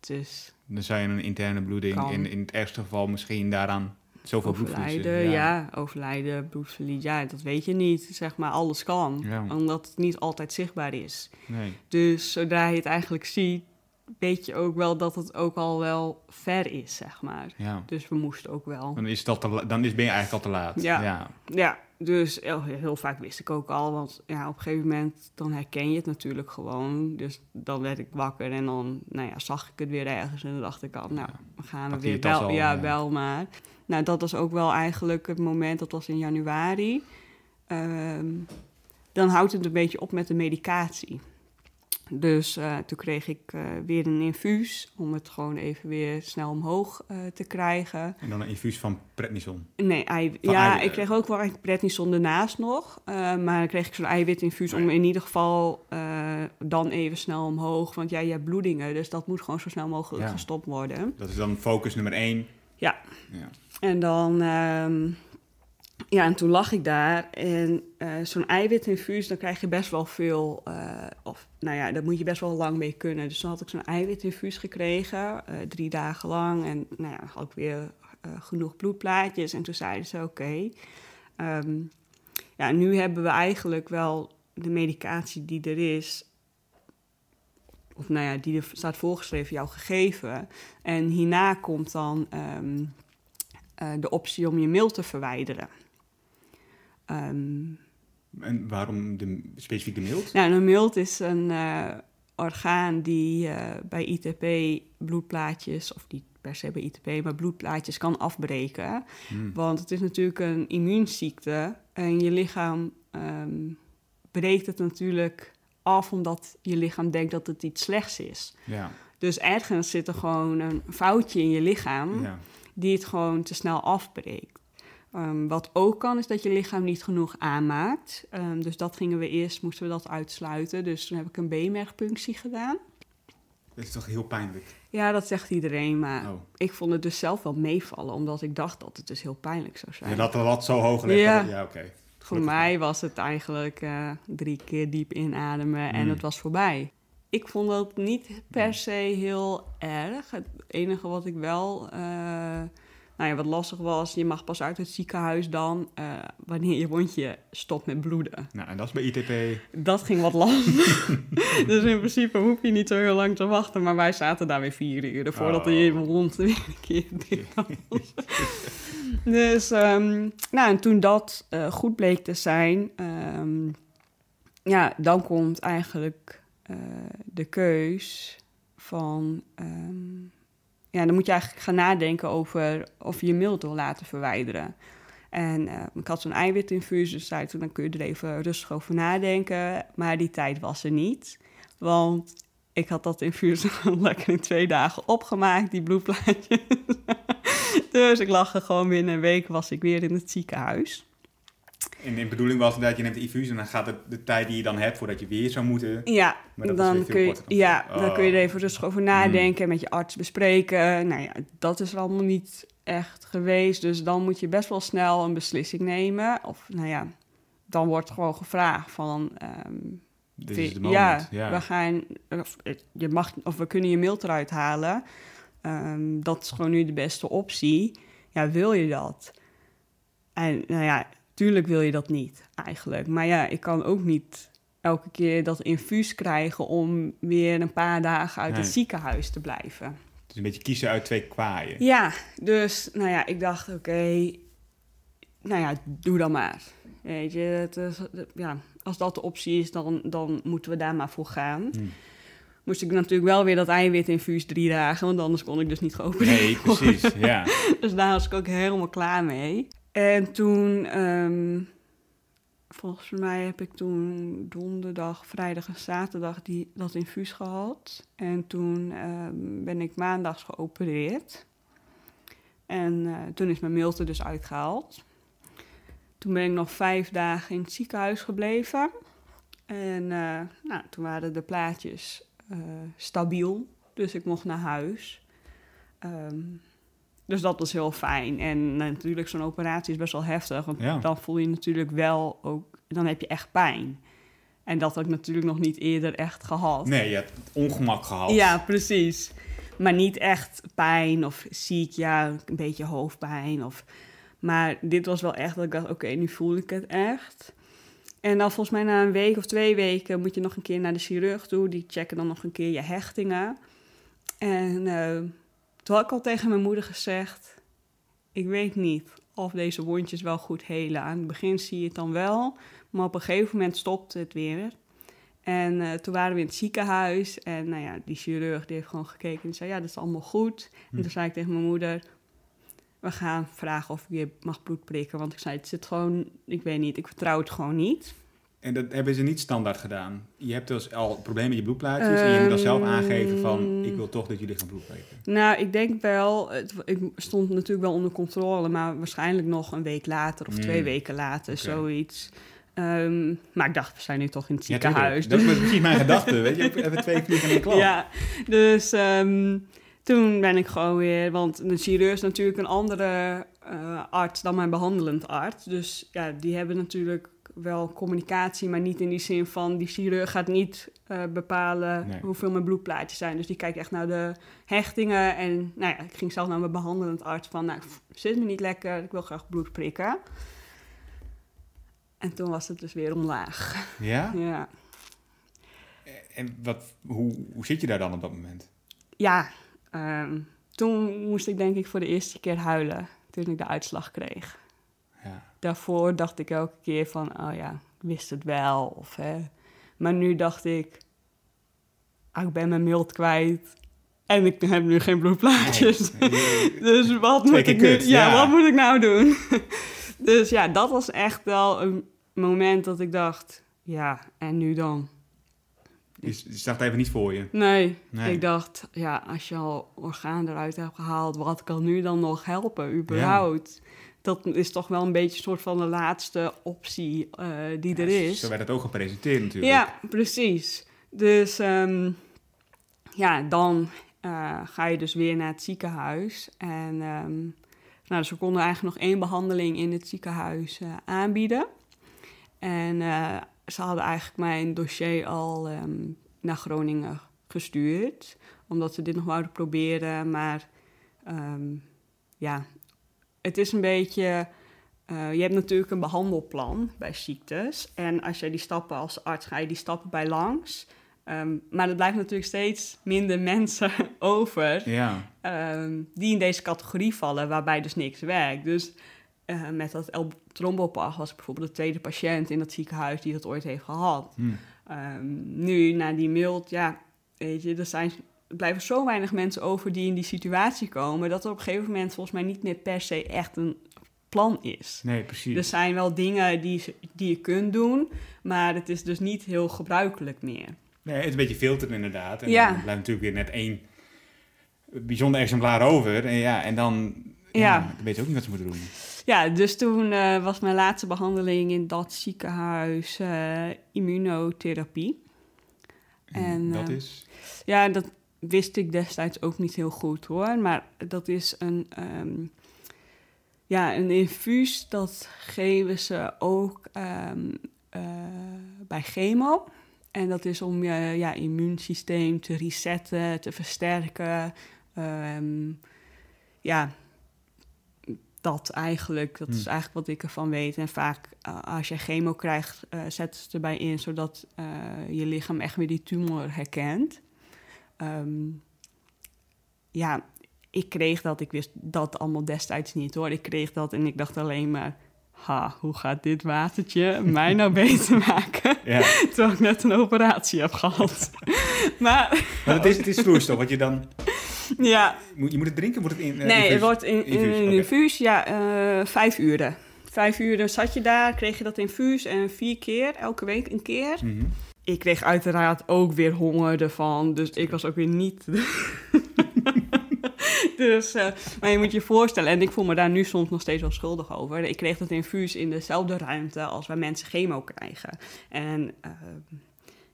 Dus Dan zou je een interne bloeding, Kan. in, in het ergste geval misschien daaraan zoveel bloedverlies. overlijden, ja. overlijden, bloedverlies, ja, dat weet je niet. Zeg maar, alles kan, Ja. omdat het niet altijd zichtbaar is. Nee. Dus zodra je het eigenlijk ziet, weet je ook wel dat het ook al wel ver is, zeg maar. Ja. Dus we moesten ook wel. Dan, is te la- dan is, ben je eigenlijk al te laat. Ja. ja. Ja, dus heel, heel vaak wist ik ook al, want ja, op een gegeven moment dan herken je het natuurlijk gewoon. Dus dan werd ik wakker en dan nou ja, zag ik het weer ergens en dan dacht ik al, nou, we gaan we weer al, ja, maar. Nou, dat was ook wel eigenlijk het moment, dat was in januari. Ehm, dan houdt het een beetje op met de medicatie. Dus eh, toen kreeg ik eh, weer een infuus om het gewoon even weer snel omhoog eh, te krijgen. En dan een infuus van prednison. Nee, ei, Van ja, ik kreeg ook wel een prednison ernaast nog. maar dan kreeg ik zo'n eiwitinfuus om in ieder geval dan even snel omhoog. Want ja, je hebt bloedingen, dus dat moet gewoon zo snel mogelijk Ja. gestopt worden. Dat is dan focus nummer één. Ja. ja. En dan, ehm, ja, en toen lag ik daar. En eh, zo'n eiwitinfuus, dan krijg je best wel veel, eh, of nou ja, daar moet je best wel lang mee kunnen. Dus toen had ik zo'n eiwitinfuus gekregen, eh, drie dagen lang. En nou ja, had ik weer genoeg bloedplaatjes. En toen zeiden ze, oké, ehm, ja, nu hebben we eigenlijk wel de medicatie die er is... Of nou ja, die er staat voorgeschreven, jou gegeven. En hierna komt dan ehm, eh, de optie om je mail te verwijderen. Ehm, En waarom de, specifiek de mild? nou, een mild is een eh, orgaan die eh, bij ITP bloedplaatjes, of niet per se bij ITP, maar bloedplaatjes kan afbreken. Hmm. Want het is natuurlijk een immuunziekte en je lichaam ehm, breekt het natuurlijk af omdat je lichaam denkt dat het iets slechts is. Ja. Dus ergens zit er gewoon een foutje in je lichaam ja. die het gewoon te snel afbreekt. Ehm, wat ook kan, is dat je lichaam niet genoeg aanmaakt. Ehm, dus dat gingen we eerst, moesten we dat uitsluiten. Dus toen heb ik een B-mergpunctie gedaan. Dat is toch heel pijnlijk. Ja, dat zegt iedereen, maar Oh. ik vond het dus zelf wel meevallen, omdat ik dacht dat het dus heel pijnlijk zou zijn. Je had er wat zo hoog gelegd. Ja. dat- Ja, oké. Voor mij was het eigenlijk eh, drie keer diep inademen en Mm. het was voorbij. Ik vond dat niet per se heel erg. Het enige wat ik wel, eh, nou ja, wat lastig was, je mag pas uit het ziekenhuis dan eh, wanneer je wondje stopt met bloeden. Nou, en dat is bij ITP. Dat ging wat lastig. dus in principe hoef je niet zo heel lang te wachten, maar wij zaten daar weer vier uur voordat Oh. je wond weer een keer dicht was. Dus, ehm, nou, en toen dat eh, goed bleek te zijn, ehm, ja, dan komt eigenlijk eh, de keus van, ehm, ja, dan moet je eigenlijk gaan nadenken over of je je mild wil laten verwijderen. En eh, ik had zo'n eiwitinfuus, dus toen, dan kun je er even rustig over nadenken. Maar die tijd was er niet, want ik had dat infuus lekker in twee dagen opgemaakt, die bloedplaatjes. dus ik lag er gewoon binnen een week, was ik weer in het ziekenhuis. En de bedoeling was dat je neemt de infuus en dan gaat het de tijd die je dan hebt voordat je weer zou moeten. Ja, dan kun, je, ja dan kun je er even rustig over nadenken, met je arts bespreken. Nou ja, dat is er allemaal niet echt geweest. Dus dan moet je best wel snel een beslissing nemen. Of nou ja, dan wordt gewoon gevraagd van... ehm, Dit is de moment. Ja, we gaan, of, eh, je mag, of we kunnen je mild eruit halen. Ehm, dat is gewoon nu de beste optie. Ja, wil je dat? En nou ja, tuurlijk wil je dat niet eigenlijk. Maar ja, ik kan ook niet elke keer dat infuus krijgen om weer een paar dagen uit het ziekenhuis te blijven. Het is een beetje kiezen uit twee kwaaien. Ja, dus nou ja, ik dacht oké, nou ja, doe dan maar. Weet je, het is, ja, als dat de optie is, dan, dan moeten we daar maar voor gaan. Hm. Moest ik natuurlijk wel weer dat eiwitinfuus drie dagen, want anders kon ik dus niet geopereerd Nee, precies. Ja. Dus daar was ik ook helemaal klaar mee. En toen, ehm, volgens mij heb ik toen donderdag, vrijdag en zaterdag die, dat infuus gehad. En toen ehm, ben ik maandags geopereerd. En eh, toen is mijn milte dus uitgehaald. Toen ben ik nog vijf dagen in het ziekenhuis gebleven. En eh, nou, toen waren de plaatjes eh, stabiel. Dus ik mocht naar huis. Ehm, dus dat was heel fijn. En natuurlijk, zo'n operatie is best wel heftig. Want Ja. dan voel je natuurlijk wel ook... Dan heb je echt pijn. En dat had ik natuurlijk nog niet eerder echt gehad. Nee, je hebt ongemak gehad. Ja, precies. Maar niet echt pijn of ziek, ja, een beetje hoofdpijn. Of... Maar dit was wel echt dat ik dacht, oké, nu voel ik het echt. En dan volgens mij na een week of twee weken moet je nog een keer naar de chirurg toe. Die checken dan nog een keer je hechtingen. En eh, toen had ik al tegen mijn moeder gezegd... ik weet niet of deze wondjes wel goed helen. Aan het begin zie je het dan wel, maar op een gegeven moment stopt het weer. En eh, toen waren we in het ziekenhuis en nou ja, die chirurg die heeft gewoon gekeken en zei ja, dat is allemaal goed. En toen zei ik tegen mijn moeder, we gaan vragen of ik je mag bloed prikken. Want ik zei, het zit gewoon, ik weet niet, ik vertrouw het gewoon niet. En dat hebben ze niet standaard gedaan. Je hebt dus al een probleem met je bloedplaatjes en je moet dan zelf Ehm, aangeven van ik wil toch dat jullie gaan bloed prikken. Nou, ik denk wel, het, ik stond natuurlijk wel onder controle, maar waarschijnlijk nog een week later of Mm. twee weken later, zoiets. Ehm, maar ik dacht, we zijn nu toch in het ziekenhuis. dat is precies mijn gedachte. Weet je, hebben twee vliegen in één klap. Ja, dus ehm, toen ben ik gewoon weer... Want de chirurg is natuurlijk een andere eh, arts dan mijn behandelend arts. Dus ja, die hebben natuurlijk wel communicatie, maar niet in die zin van... die chirurg gaat niet eh, bepalen Nee. hoeveel mijn bloedplaatjes zijn. Dus die kijkt echt naar de hechtingen. En nou ja, ik ging zelf naar mijn behandelend arts van... nou, zit me niet lekker, ik wil graag bloed prikken. En toen was het dus weer omlaag. Ja? Ja. En wat, hoe, hoe zit je daar dan op dat moment? Ja, ehm, toen moest ik denk ik voor de eerste keer huilen toen ik de uitslag kreeg. Daarvoor dacht ik elke keer van, oh ja, ik wist het wel. Of, hè. Maar nu dacht ik, ah, ik ben mijn mild kwijt en ik heb nu geen bloedplaatjes. Nee. Dus wat moet ik nu, ja, ja. wat moet ik nou doen? dus ja, dat was echt wel een moment dat ik dacht, ja, en nu dan? Je, je zag het even niet voor je. Nee, Nee. ik dacht, ja, als je al orgaan eruit hebt gehaald, wat kan nu dan nog helpen, überhaupt? Dat is toch wel een beetje een soort van de laatste optie eh, die er is. Zo werd het ook gepresenteerd natuurlijk. Ja, precies. Dus ehm, ja, dan eh, ga je dus weer naar het ziekenhuis. En ehm, nou, dus we konden eigenlijk nog één behandeling in het ziekenhuis eh, aanbieden. En ze hadden eigenlijk mijn dossier al ehm, naar Groningen gestuurd. Omdat ze dit nog wouden proberen. Maar ja, het is een beetje... eh, je hebt natuurlijk een behandelplan bij ziektes. En als jij die stappen als arts ga je die stappen bij langs. Ehm, maar er blijft natuurlijk steeds minder mensen over Ja. ehm, die in deze categorie vallen, waarbij dus niks werkt. Dus eh, met dat L-trombopag was ik bijvoorbeeld de tweede patiënt in dat ziekenhuis die dat ooit heeft gehad. Hm. Ehm, nu, na die mild, ja, weet je, er, zijn, er blijven zo weinig mensen over die in die situatie komen, dat er op een gegeven moment volgens mij niet meer per se echt een plan is. Nee, precies. Er zijn wel dingen die, die je kunt doen, maar het is dus niet heel gebruikelijk meer. Nee, het is een beetje filter inderdaad. En Ja. dan blijft natuurlijk weer net één bijzonder exemplaar over. En, ja, en dan Ja. Dan weet je ook niet wat ze moeten doen. Ja, dus toen eh, was mijn laatste behandeling in dat ziekenhuis eh, immunotherapie. En, dat eh, is... Ja, dat wist ik destijds ook niet heel goed hoor. Maar dat is een, ehm, ja, een infuus, dat geven ze ook ehm, eh, bij chemo. En dat is om je ja, immuunsysteem te resetten, te versterken. Ehm, ja, dat eigenlijk. Dat is Hmm. eigenlijk wat ik ervan weet. En vaak als je chemo krijgt, eh, zetten ze erbij in... zodat eh, je lichaam echt weer die tumor herkent. Ehm, ja, ik kreeg dat. Ik wist dat allemaal destijds niet hoor. Ik kreeg dat en ik dacht alleen maar... Ha, hoe gaat dit watertje mij nou beter maken? Ja. Terwijl ik net een operatie heb gehad. maar Maar het is, het is vloeistof, wat je dan... ja, je moet het drinken, moet het in... eh, nee, infuus- het wordt in, in infuus, ja, eh, vijf uren. Vijf uren zat je daar, kreeg je dat infuus en vier keer, elke week een keer. Mhm. Ik kreeg uiteraard ook weer honger ervan, dus ik was ook weer niet... dus, eh, maar je moet je voorstellen, en ik voel me daar nu soms nog steeds wel schuldig over. Ik kreeg dat infuus in dezelfde ruimte als waar mensen chemo krijgen. En eh,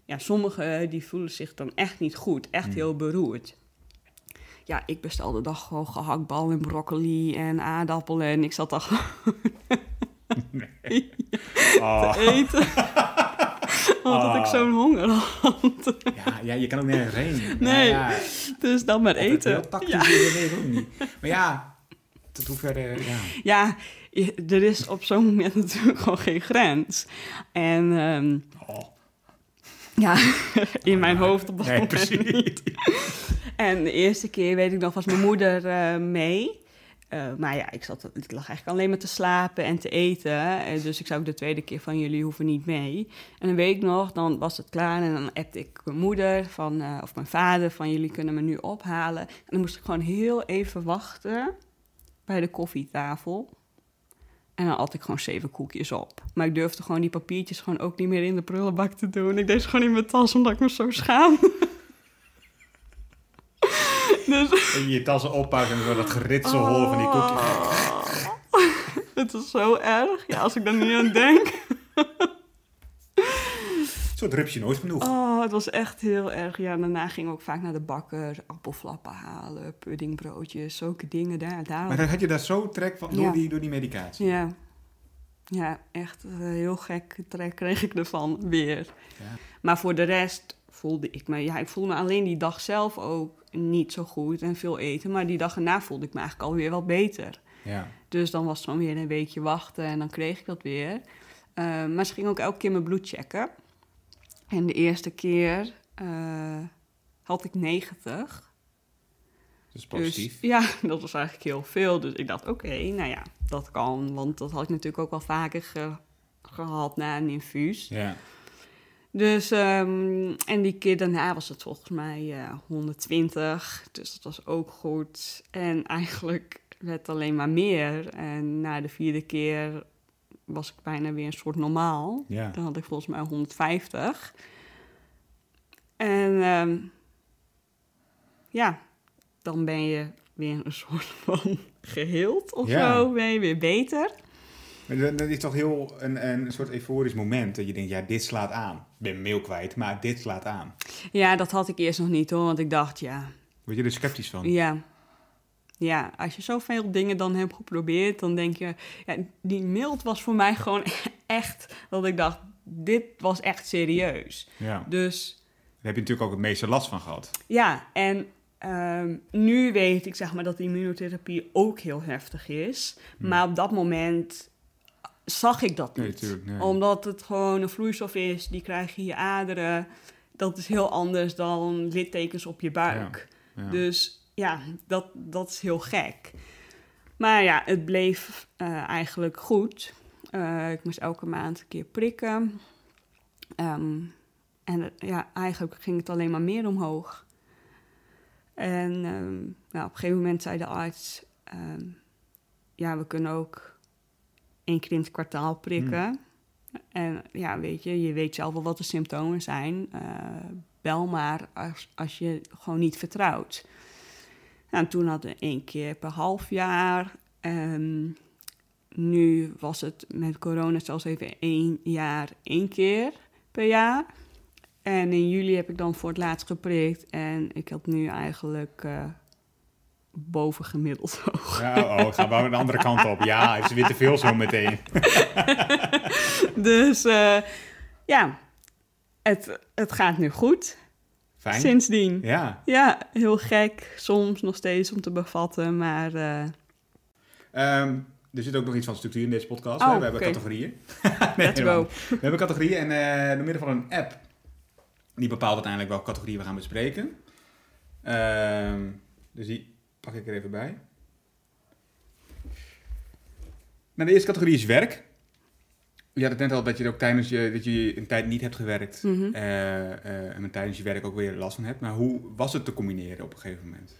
ja, sommigen die voelen zich dan echt niet goed, echt Hmm. heel beroerd. Ja, ik bestelde dan gewoon gehaktbal en broccoli en aardappelen en ik zat dan gewoon Oh. te eten. Omdat ik Ah. zo'n honger had. Ja, ja, je kan ook nergens heen. Nee, Ja, ja. Dus dan maar eten. Heel tactisch, Ja. ja. nee, ook niet. Maar ja, tot hoever... eh, ja. Ja, je- er is op zo'n moment natuurlijk gewoon geen grens. En ehm, Oh. ja, in mijn hoofd op dat Nee, moment precies. niet. En de eerste keer weet ik nog, was mijn moeder eh, mee. Eh, maar ja, ik, zat, ik lag eigenlijk alleen maar te slapen en te eten. En dus ik zou ook de tweede keer van jullie hoeven niet mee. En dan weet ik nog, dan was het klaar en dan appte ik mijn moeder van, eh, of mijn vader van jullie kunnen me nu ophalen. En dan moest ik gewoon heel even wachten bij de koffietafel. En dan at ik gewoon zeven koekjes op. Maar ik durfde gewoon die papiertjes gewoon ook niet meer in de prullenbak te doen. Ik deed ze gewoon in mijn tas omdat ik me zo schaamde. dus En je je tassen oppakken en zo dat geritsel horen van die koekjes. Oh. Het is zo erg. Ja, als ik daar nu aan denk. Zo drup je nooit genoeg. Oh, het was echt heel erg. Ja, daarna ging ik ook vaak naar de bakker. Appelflappen halen, puddingbroodjes, zulke dingen daar. daar. Maar dan had je daar zo trek van door, Ja. die, door die medicatie. Ja. Ja, echt een heel gek trek kreeg ik ervan weer. Ja. Maar voor de rest voelde ik me... Ja, ik voelde me alleen die dag zelf ook niet zo goed en veel eten. Maar die dag erna voelde ik me eigenlijk alweer wat beter. Ja. Dus dan was het gewoon weer een weekje wachten en dan kreeg ik dat weer. Eh, maar ze ging ook elke keer mijn bloed checken. En de eerste keer eh, had ik 90. Dat is positief. Dus, ja, dat was eigenlijk heel veel. Dus ik dacht, oké, nou ja, dat kan. Want dat had ik natuurlijk ook wel vaker ge- gehad na een infuus. Ja. Dus, ehm, en die keer daarna was het volgens mij eh, 120. Dus dat was ook goed. En eigenlijk werd het alleen maar meer. En na de vierde keer was ik bijna weer een soort normaal. Ja. Dan had ik volgens mij 150. En ehm, ja, dan ben je weer een soort van geheeld of Ja. zo. Ben je weer beter. Maar dat, is toch heel een, een soort euforisch moment. Dat je denkt, ja, dit slaat aan. Ik ben mail kwijt, maar dit slaat aan. Ja, dat had ik eerst nog niet hoor. Want ik dacht, ja, Word je er sceptisch van? Ja. Ja, als je zoveel dingen dan hebt geprobeerd, dan denk je... Ja, die mild was voor mij gewoon echt dat ik dacht, dit was echt serieus. Ja. Dus Daar heb je natuurlijk ook het meeste last van gehad. ja, en ehm, nu weet ik zeg maar dat immunotherapie ook heel heftig is. Maar op dat moment zag ik dat Nee, niet. tuurlijk, nee. Omdat het gewoon een vloeistof is, die krijg je in je aderen. Dat is heel anders dan littekens op je buik. Ja. Dus ja, dat, dat is heel gek. Maar ja, het bleef eh, eigenlijk goed. Eh, ik moest elke maand een keer prikken. Ehm, en ja, eigenlijk ging het alleen maar meer omhoog. En ehm, nou, op een gegeven moment zei de arts... ehm, ja, we kunnen ook één keer in het kwartaal prikken. En ja, weet je, je weet zelf wel wat de symptomen zijn. Eh, bel maar als, als je gewoon niet vertrouwt. Nou, en toen hadden we één keer per half jaar En nu was het met corona zelfs even één jaar één keer per jaar. En in juli heb ik dan voor het laatst geprikt. En ik had nu eigenlijk uh, bovengemiddeld hoog. Ja, oh, gaan we de andere kant op. Ja, is weer te veel zo meteen. dus uh, ja, het, het gaat nu goed. Fijn. Sindsdien. Ja. Ja, heel gek. Soms nog steeds om te bevatten, maar... Uh... Um, er zit ook nog iets van structuur in deze podcast. Oh, we hebben okay. categorieën. nee, Let's go. We hebben categorieën en uh, door middel van een app... die bepaalt uiteindelijk welke categorieën we gaan bespreken. Uh, dus die pak ik er even bij. Nou, de eerste categorie is werk. Je had het net al dat je ook tijdens je, dat je een tijd niet hebt gewerkt. Mm -hmm. uh, uh, en tijdens je werk ook weer last van hebt. Maar hoe was het te combineren op een gegeven moment?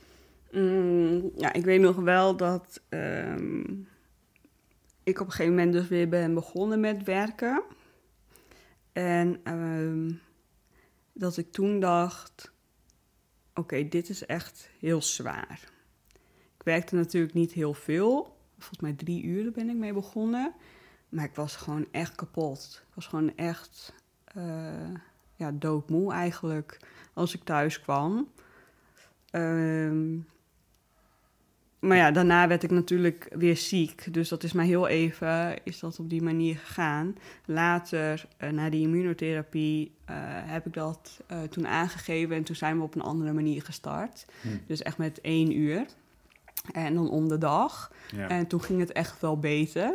Mm, ja, ik weet nog wel dat um, ik op een gegeven moment dus weer ben begonnen met werken. En um, dat ik toen dacht, oké, okay, dit is echt heel zwaar. Ik werkte natuurlijk niet heel veel. Volgens mij drie uur ben ik mee begonnen. Maar ik was gewoon echt kapot. Ik was gewoon echt uh, ja, doodmoe eigenlijk als ik thuis kwam. Um, maar ja, daarna werd ik natuurlijk weer ziek. Dus dat is maar heel even, is dat op die manier gegaan. Later, uh, na die immunotherapie, uh, heb ik dat toen aangegeven. En toen zijn we op een andere manier gestart. Hm. Dus echt met één uur. En dan om de dag. Ja. En toen ging het echt wel beter.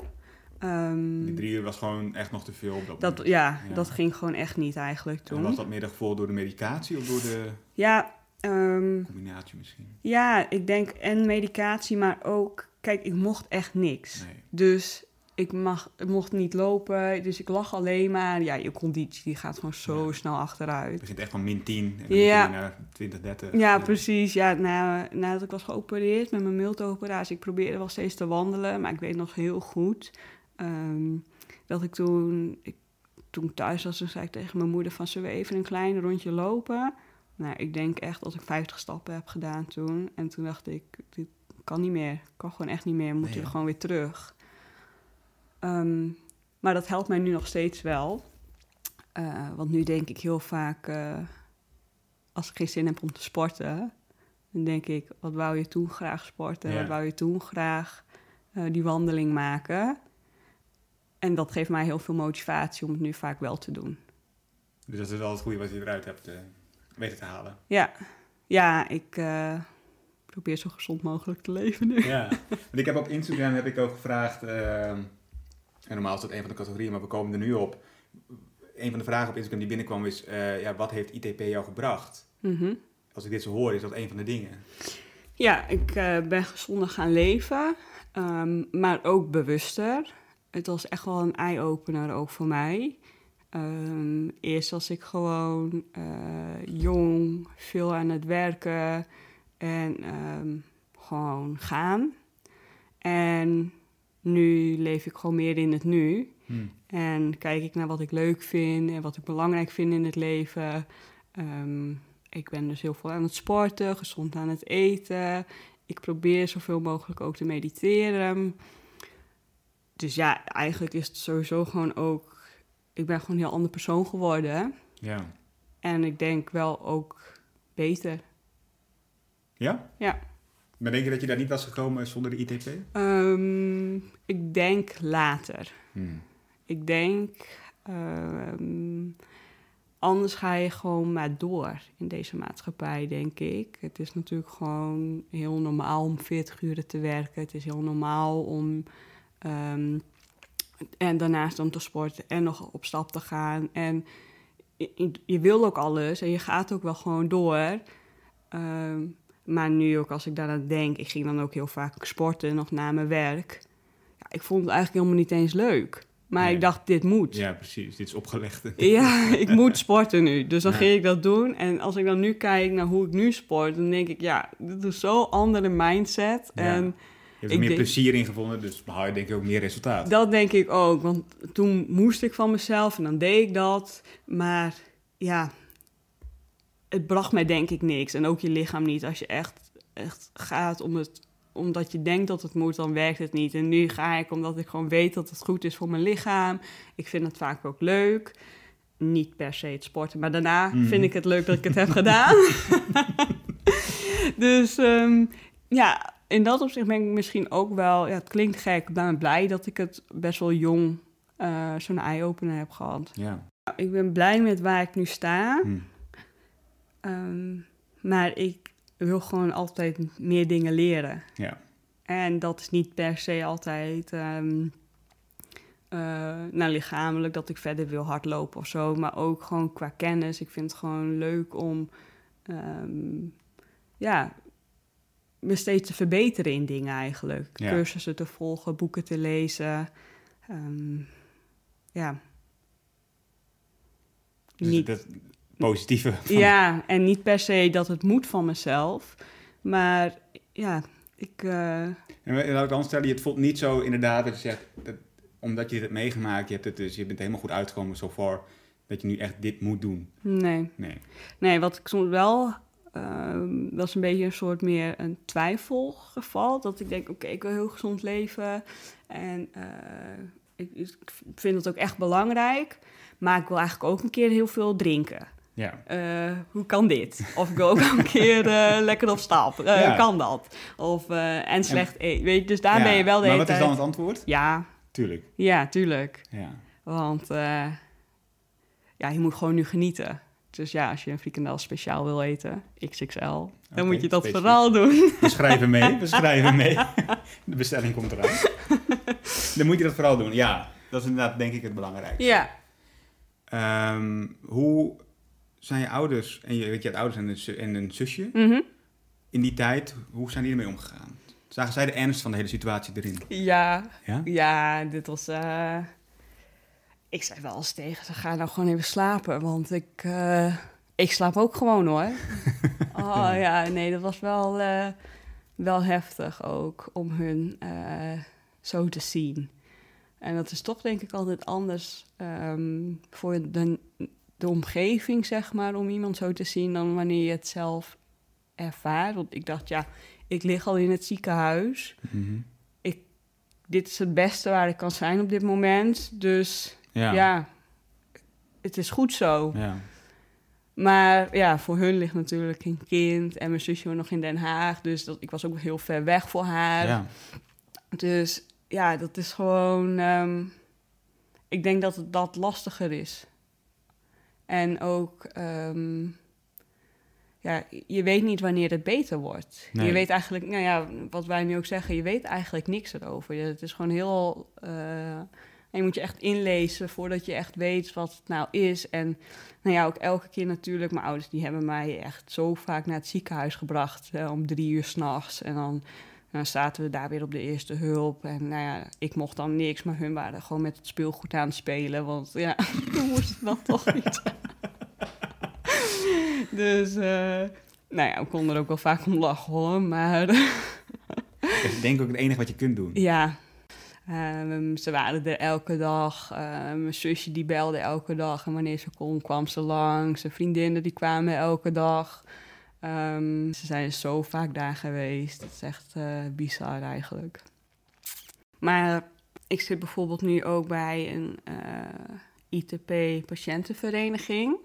Um, Die drie uur was gewoon echt nog te veel op dat, dat moment. ja, Ja. dat ging gewoon echt niet eigenlijk En toen. was dat gevolg door de medicatie of door de Ja, um, combinatie misschien? ja, ik denk en medicatie, maar ook... Kijk, ik mocht echt niks. Nee. Dus ik, mag, ik mocht niet lopen, dus ik lag alleen maar. Ja, je conditie die gaat gewoon zo Ja. snel Het achteruit. begint echt van min 10 en dan Ja. begin je naar 20, 30. Ja, precies. Ja, nou, nadat ik was geopereerd met mijn miltoperatie, ik probeerde wel steeds te wandelen, maar ik weet nog heel goed ehm, dat ik toen, ik, toen ik thuis was, toen zei ik tegen mijn moeder van, zullen we even een klein rondje lopen? Nou, ik denk echt dat ik 50 stappen heb gedaan toen. En toen dacht ik, dit kan niet meer. Ik kan gewoon echt niet meer. We moeten Nee, gewoon weer terug. Ehm, maar dat helpt mij nu nog steeds wel. Eh, want nu denk ik heel vaak, eh, als ik geen zin heb om te sporten, dan denk ik, wat wou je toen graag sporten? Ja. Wat wou je toen graag eh, die wandeling maken? En dat geeft mij heel veel motivatie om het nu vaak wel te doen. Dus dat is wel het goede wat je eruit hebt weten te halen. Ja, ja ik probeer zo gezond mogelijk te leven nu. Ja, want ik heb op Instagram heb ik ook gevraagd, eh, en normaal is dat een van de categorieën, maar we komen er nu op. Een van de vragen op Instagram die binnenkwam is, eh, ja, wat heeft ITP jou gebracht? Mhm. Als ik dit zo hoor, is dat een van de dingen. Ja, ik eh, ben gezonder gaan leven, ehm, maar ook bewuster. Het was echt wel een eye-opener ook voor mij. Ehm, eerst was ik gewoon eh, jong, veel aan het werken en ehm, gewoon gaan. En nu leef ik gewoon meer in het nu. En kijk ik naar wat ik leuk vind en wat ik belangrijk vind in het leven. Ehm, ik ben dus heel veel aan het sporten, gezond aan het eten. Ik probeer zoveel mogelijk ook te mediteren. Dus ja, eigenlijk is het sowieso gewoon ook... Ik ben gewoon een heel ander persoon geworden. Ja. En ik denk wel ook beter. Ja? Ja. Maar denk je dat je daar niet was gekomen zonder de ITP? Ehm, ik denk later. Hmm. Ik denk, ehm, anders ga je gewoon maar door in deze maatschappij, denk ik. Het is natuurlijk gewoon heel normaal om 40 uur te werken. Het is heel normaal om ehm, en daarnaast dan te sporten en nog op stap te gaan. En je, je wil ook alles en je gaat ook wel gewoon door. Ehm, maar nu ook als ik daaraan denk, ik ging dan ook heel vaak sporten nog na mijn werk. Ja, ik vond het eigenlijk helemaal niet eens leuk. Maar Nee. ik dacht, dit moet. Ja, precies. Dit is opgelegd. Ja, ik moet sporten nu. Dus dan Ja. ging ik dat doen. En als ik dan nu kijk naar hoe ik nu sport, dan denk ik, ja, dit is zo'n andere mindset. Ja. En Je hebt er Ik meer denk- plezier in gevonden, dus behaal je denk ik ook meer resultaat. dat denk ik ook. Want toen moest ik van mezelf en dan deed ik dat. Maar ja, het bracht mij denk ik niks. En ook je lichaam niet. Als je echt, echt gaat om het, omdat je denkt dat het moet, dan werkt het niet. En nu ga ik omdat ik gewoon weet dat het goed is voor mijn lichaam. Ik vind het vaak ook leuk. Niet per se het sporten, maar daarna Mhm. vind ik het leuk dat ik het heb gedaan. dus ehm, ja, in dat opzicht ben ik misschien ook wel... Ja, het klinkt gek, ben blij dat ik het best wel jong eh, zo'n eye-opener heb gehad. Ja. Ik ben blij met waar ik nu sta. Hm. Ehm, maar ik wil gewoon altijd meer dingen leren. Ja. En dat is niet per se altijd ehm, eh, nou, lichamelijk dat ik verder wil hardlopen of zo. Maar ook gewoon qua kennis. Ik vind het gewoon leuk om ehm, ja, me steeds te verbeteren in dingen eigenlijk. Ja. Cursussen te volgen, boeken te lezen. Ja. Dus Niet- dat positieve. van- ja, en niet per se dat het moet van mezelf. Maar ja, ik... eh, En laat ik dan stellen, het voelt niet zo inderdaad dat je zegt, dat, omdat je dit hebt meegemaakt, je, hebt het dus, je bent helemaal goed uitgekomen zo voor, dat je nu echt dit moet doen. nee. Nee. nee, wat ik soms wel... ehm was een beetje een soort meer een twijfelgeval. Dat ik denk, oké, ik wil heel gezond leven. En eh, ik, ik vind het ook echt belangrijk. Maar ik wil eigenlijk ook een keer heel veel drinken. Ja. Eh, hoe kan dit? Of ik wil ook een keer eh, lekker op stap. Eh, Ja. Kan dat? Of, en slecht eten. Weet je, dus daar Ja, ben je wel de Maar wat is dan het antwoord? Ja, Tuurlijk. ja, tuurlijk. Ja. Want ja, je moet gewoon nu genieten. Dus ja, als je een frikandel speciaal wil eten, XXL, dan moet je dat specifiek. vooral doen. We schrijven mee, we schrijven mee. De bestelling komt eraan. Dan moet je dat vooral doen. Ja, dat is inderdaad denk ik het belangrijkste. ja. Ehm, hoe zijn je ouders, en je, weet je, hebt ouders en een, zu- en een zusje, Mhm. in die tijd, hoe zijn die ermee omgegaan? Zagen zij de ernst van de hele situatie erin? ja, Ja? ja, dit was... eh, ik zei wel eens tegen ze, ga nou gewoon even slapen. Want ik, eh, ik slaap ook gewoon hoor. oh ja, nee, dat was wel, eh, wel heftig ook om hun eh, zo te zien. En dat is toch denk ik altijd anders ehm, voor de, de omgeving, zeg maar, om iemand zo te zien dan wanneer je het zelf ervaart. Want ik dacht, ja, ik lig al in het ziekenhuis. Mhm. Dit is het beste waar ik kan zijn op dit moment. Dus Ja. ja, het is goed zo. Ja. Maar ja, voor hun ligt natuurlijk een kind en mijn zusje woont nog in Den Haag. Dus dat, ik was ook heel ver weg voor haar. Ja. Dus ja, dat is gewoon. ehm, ik denk dat het dat lastiger is. En ook. ehm, ja, je weet niet wanneer het beter wordt. Nee. Je weet eigenlijk, nou ja, wat wij nu ook zeggen, je weet eigenlijk niks erover. Je- Het is gewoon heel. eh, en je moet je echt inlezen voordat je echt weet wat het nou is. En nou ja, ook elke keer natuurlijk. Mijn ouders die hebben mij echt zo vaak naar het ziekenhuis gebracht. eh, om drie uur s'nachts. En dan dan zaten we daar weer op de eerste hulp. En nou ja, ik mocht dan niks, maar hun waren gewoon met het speelgoed aan het spelen. Want ja, we moesten dan toch niet. dus, eh, nou ja, we konden er ook wel vaak om lachen hoor. Maar Dat is denk ik ook het enige wat je kunt doen. ja, ehm, ze waren er elke dag. Eh, mijn zusje die belde elke dag. En wanneer ze kon, kwam ze langs. Zijn vriendinnen die kwamen elke dag. Ehm, ze zijn zo vaak daar geweest. Het is echt eh, bizar eigenlijk. Maar ik zit bijvoorbeeld nu ook bij een eh, ITP-patiëntenvereniging.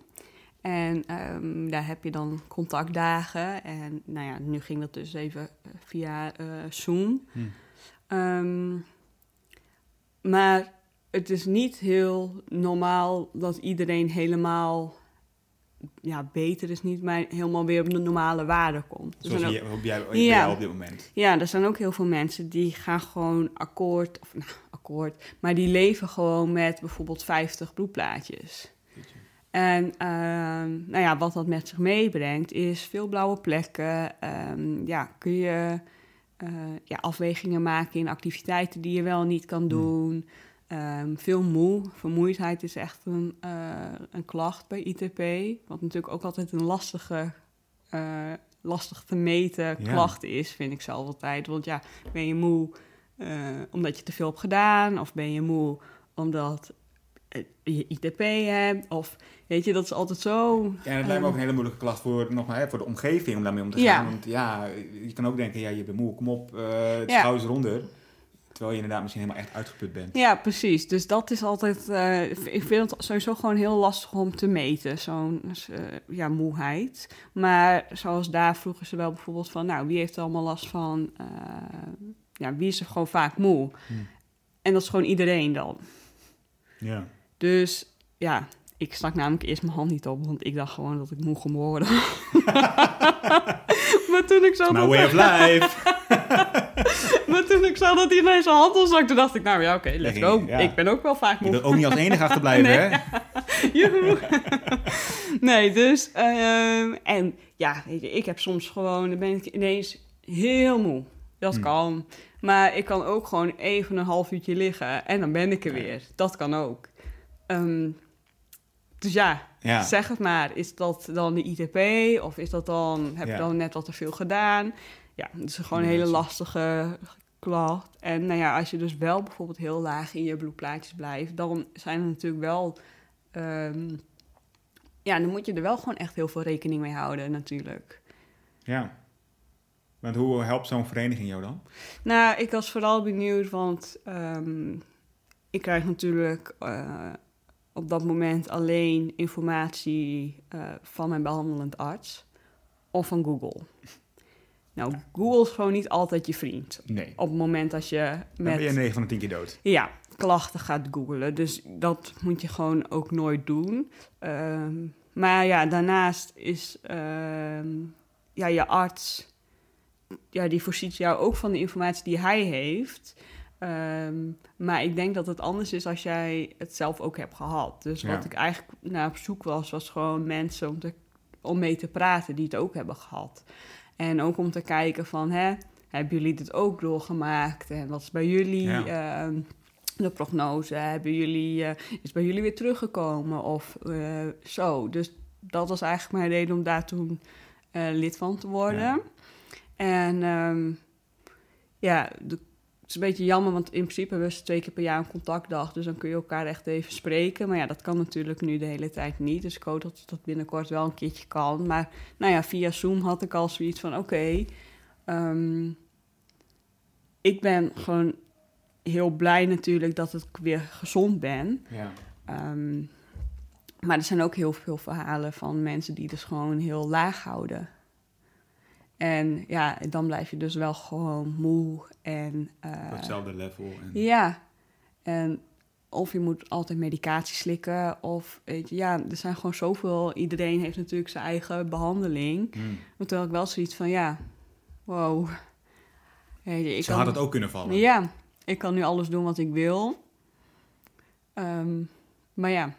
En ehm, daar heb je dan contactdagen. En nou ja, nu ging dat dus even eh, via Zoom. Hm. Ehm, maar het is niet heel normaal dat iedereen helemaal ja, beter is niet, maar helemaal weer op de normale waarde komt. Zoals zijn ook- je, op, jij, op Ja. op dit moment. ja, er zijn ook heel veel mensen die gaan gewoon akkoord, of nou, akkoord, maar die leven gewoon met bijvoorbeeld 50 bloedplaatjes. En ehm, nou ja, wat dat met zich meebrengt is veel blauwe plekken. Ehm, ja, kun je eh, ja, afwegingen maken in activiteiten die je wel niet kan doen. Ehm, veel moe. Vermoeidheid is echt een, eh, een klacht bij ITP. Wat natuurlijk ook altijd een lastige, eh, lastig te meten Ja. klacht is, vind ik zelf altijd. Want ja, ben je moe eh, omdat je te veel hebt gedaan? Of ben je moe omdat je ITP hebt. Of weet je, dat is altijd zo. Ja, en het lijkt me ook een hele moeilijke klacht voor, nog maar, hè, voor de omgeving om daarmee om te Ja. gaan. Want ja, je kan ook denken, ja, je bent moe, kom op, het Ja. schouders eronder. Terwijl je inderdaad misschien helemaal echt uitgeput bent. Ja, precies. Dus dat is altijd. eh, ik vind het sowieso gewoon heel lastig om te meten, zo'n eh, ja, moeheid. Maar zoals daar vroegen ze wel bijvoorbeeld van, nou, wie heeft er allemaal last van? eh, ja, wie is er gewoon vaak moe? Hmm. En dat is gewoon iedereen dan. Ja. Dus ja, ik stak namelijk eerst mijn hand niet op, want ik dacht gewoon dat ik moe kon worden. maar toen ik zag My way of life. maar toen ik zag dat hij ineens zijn hand opstak, toen dacht ik, nou ja, oké, let's Lekker, go. ja. Ik ben ook wel vaak Je moe. wilt ook niet als enige achterblijven, Nee. hè? Joehoe. nee, dus... ehm, en ja, weet je, ik heb soms gewoon... Dan ben ik ineens heel moe. Dat Hmm. kan. Maar ik kan ook gewoon even een half uurtje liggen en dan ben ik er weer. Dat kan ook. Ehm, dus ja, Ja. zeg het maar. Is dat dan de ITP? Of is dat dan... Heb Ja. je dan net wat te veel gedaan? Ja, het is gewoon een hele lastige klacht. En nou ja, als je dus wel bijvoorbeeld heel laag in je bloedplaatjes blijft... dan zijn er natuurlijk wel... ehm, ja, dan moet je er wel gewoon echt heel veel rekening mee houden natuurlijk. ja. Want hoe helpt zo'n vereniging jou dan? Nou, ik was vooral benieuwd, want ehm, ik krijg natuurlijk eh, op dat moment alleen informatie eh, van mijn behandelend arts of van Google. Nou, Google is gewoon niet altijd je vriend. Nee. Op het moment dat je Dan ben je met 9 van de 10 keer dood. ja, klachten gaat googlen. Dus dat moet je gewoon ook nooit doen. Ehm, maar ja, daarnaast is ehm, ja, je arts, ja, die voorziet jou ook van de informatie die hij heeft. Ehm, maar ik denk dat het anders is als jij het zelf ook hebt gehad. Dus Ja. wat ik eigenlijk naar op zoek was, was gewoon mensen om, te, om mee te praten die het ook hebben gehad. En ook om te kijken van, hè, hebben jullie dit ook doorgemaakt? En wat is bij jullie Ja. ehm, de prognose? Hebben jullie, eh, is bij jullie weer teruggekomen of eh, zo? Dus dat was eigenlijk mijn reden om daar toen eh, lid van te worden. Ja. En ehm, ja, de, is een beetje jammer, want in principe hebben we twee keer per jaar een contactdag. Dus dan kun je elkaar echt even spreken. Maar ja, dat kan natuurlijk nu de hele tijd niet. Dus ik hoop dat dat binnenkort wel een keertje kan. Maar nou ja, via Zoom had ik al zoiets van: oké, ehm, ik ben gewoon heel blij natuurlijk dat ik weer gezond ben. Ja. Ehm, maar er zijn ook heel veel verhalen van mensen die dus gewoon heel laag houden. En ja, dan blijf je dus wel gewoon moe en... eh, Op hetzelfde level. En... ja, en of je moet altijd medicatie slikken of weet je, ja, er zijn gewoon zoveel... Iedereen heeft natuurlijk zijn eigen behandeling. Toen had ik wel zoiets van, ja, wow. Weet je, ik Zo kan- had het ook kunnen vallen. ja, ik kan nu alles doen wat ik wil. Ehm, maar ja,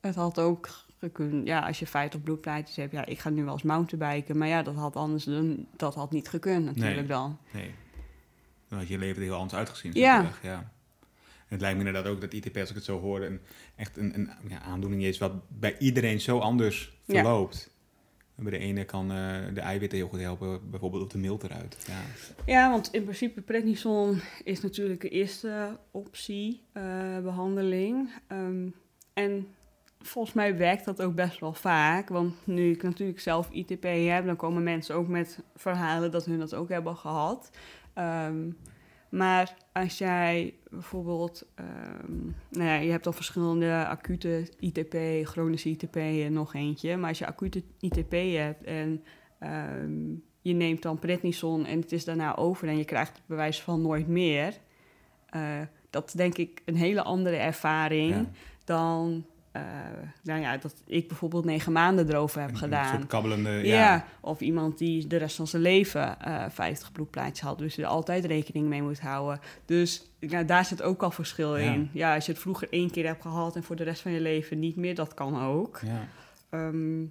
het had ook gekund. Ja, als je 50 bloedplaatjes hebt, ja, ik ga nu wel eens mountainbiken. Maar ja, dat had anders dan, dat had niet gekund natuurlijk Nee. dan. Nee. Dan had je leven er heel anders uitgezien. Ja. ja. En het lijkt me inderdaad ook dat ITP, als ik het zo hoor, een, echt een, een ja, aandoening is wat bij iedereen zo anders Ja. verloopt. En Bij de ene kan eh, de eiwitten heel goed helpen, bijvoorbeeld op de milt eruit. Ja. Ja, want in principe prednison is natuurlijk de eerste optie eh, behandeling. Ehm, en volgens mij werkt dat ook best wel vaak. Want nu ik natuurlijk zelf ITP heb, dan komen mensen ook met verhalen dat hun dat ook hebben gehad. Ehm, maar als jij bijvoorbeeld, ehm, nou ja, je hebt al verschillende acute ITP, chronische ITP en nog eentje. Maar als je acute ITP hebt en ehm, je neemt dan prednison en het is daarna over en je krijgt het bewijs van nooit meer. eh, dat is denk ik een hele andere ervaring Ja. dan nou ja, dat ik bijvoorbeeld negen maanden erover heb Een- Een gedaan. soort kabbelende... Ja. Ja. of iemand die de rest van zijn leven eh 50 bloedplaatjes had. Dus je er altijd rekening mee moet houden. Dus ja, daar zit ook al verschil Ja. in. Ja, als je het vroeger één keer hebt gehad en voor de rest van je leven niet meer, dat kan ook. ja. Ehm,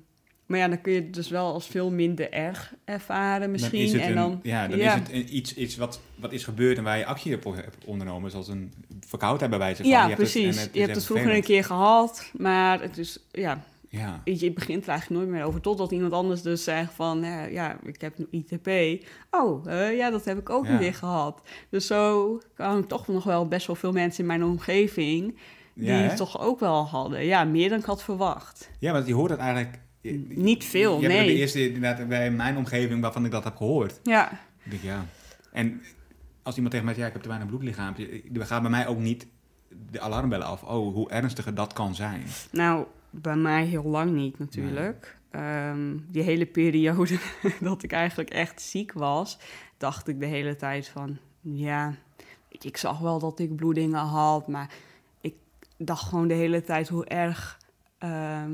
maar ja, dan kun je het dus wel als veel minder erg ervaren misschien. Dan is het en een, dan, ja, dan ja. is het een- iets, iets wat, wat is gebeurd en waar je actie op hebt ondernomen. Zoals een verkoudheid bij wijze van. ja, Je hebt het- en precies. het je hebt het echt vroeger een keer gehad, maar het is, ja, Ja. Je, begint er eigenlijk nooit meer over. Totdat iemand anders dus zegt van, eh, ja, ik heb nu ITP. Oh, ja, dat heb ik ook Ja. een keer gehad. Dus zo kwamen toch nog wel best wel veel mensen in mijn omgeving... die het toch ook wel hadden. Ja, meer dan ik had verwacht. Ja, want je hoort het eigenlijk... Niet veel, je bent nee. de eerste inderdaad bij mijn omgeving waarvan ik dat heb gehoord. Ja, Ik denk, ja. En als iemand tegen mij zegt, ja, ik heb te weinig bloedlichaampje, dan gaat bij mij ook niet de alarmbellen af. Oh, hoe ernstiger dat kan zijn. nou, bij mij heel lang niet natuurlijk. Ehm, die hele periode dat ik eigenlijk echt ziek was, dacht ik de hele tijd van, ja, ik zag wel dat ik bloedingen had, maar ik dacht gewoon de hele tijd hoe erg ehm,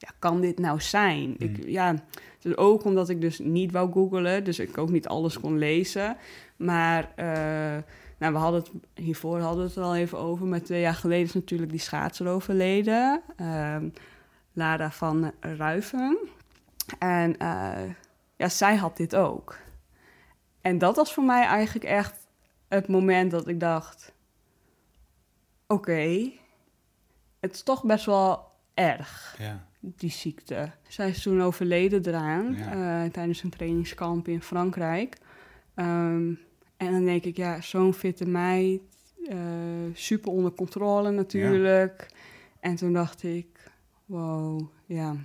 ja, kan dit nou zijn? Ik, ja, dus ook omdat ik dus niet wou googlen, dus ik ook niet alles kon lezen. Maar eh, nou, we hadden het hiervoor hadden we het er al even over. Maar twee jaar geleden is natuurlijk die schaatser overleden. ehm, Lara van Ruiven. En eh, ja, zij had dit ook. En dat was voor mij eigenlijk echt het moment dat ik dacht... Oké, het is toch best wel erg Ja. Die ziekte. Zij is toen overleden eraan Ja. eh, tijdens een trainingskamp in Frankrijk. Ehm, en dan denk ik, ja, zo'n fitte meid, eh, super onder controle natuurlijk. En toen dacht ik, wow, ja.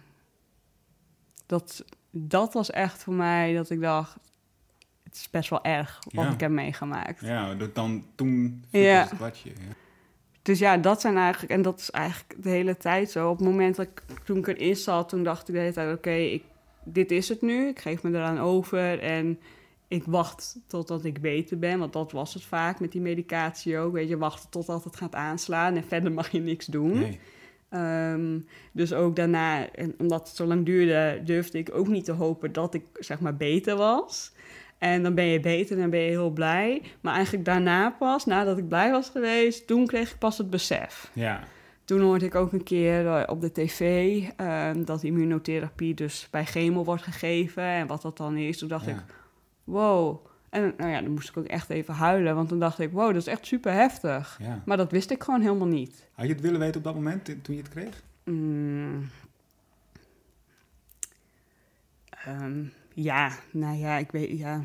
Dat, dat was echt voor mij dat ik dacht, het is best wel erg wat Ja. ik heb meegemaakt. Ja, dat dan toen Ja. het kwartje. Ja. Dus ja, dat zijn eigenlijk, en dat is eigenlijk de hele tijd zo. Op het moment dat ik, toen ik erin zat, toen dacht ik de hele tijd, oké, ik dit is het nu. Ik geef me eraan over en ik wacht totdat ik beter ben. Want dat was het vaak met die medicatie ook. Weet je, wachten totdat het gaat aanslaan en verder mag je niks doen. Nee. Ehm, dus ook daarna, en omdat het zo lang duurde, durfde ik ook niet te hopen dat ik zeg maar beter was. En dan ben je beter en dan ben je heel blij. Maar eigenlijk daarna pas, nadat ik blij was geweest, toen kreeg ik pas het besef. Ja. Toen hoorde ik ook een keer eh, op de tv ehm, dat immunotherapie dus bij chemo wordt gegeven en wat dat dan is. Toen dacht ja. ik, wow. En nou ja, dan moest ik ook echt even huilen, want toen dacht ik, wow, dat is echt super heftig. ja. Maar dat wist ik gewoon helemaal niet. Had je het willen weten op dat moment, t- toen je het kreeg? Mm. Ehm, ja, nou ja, ik weet, ja.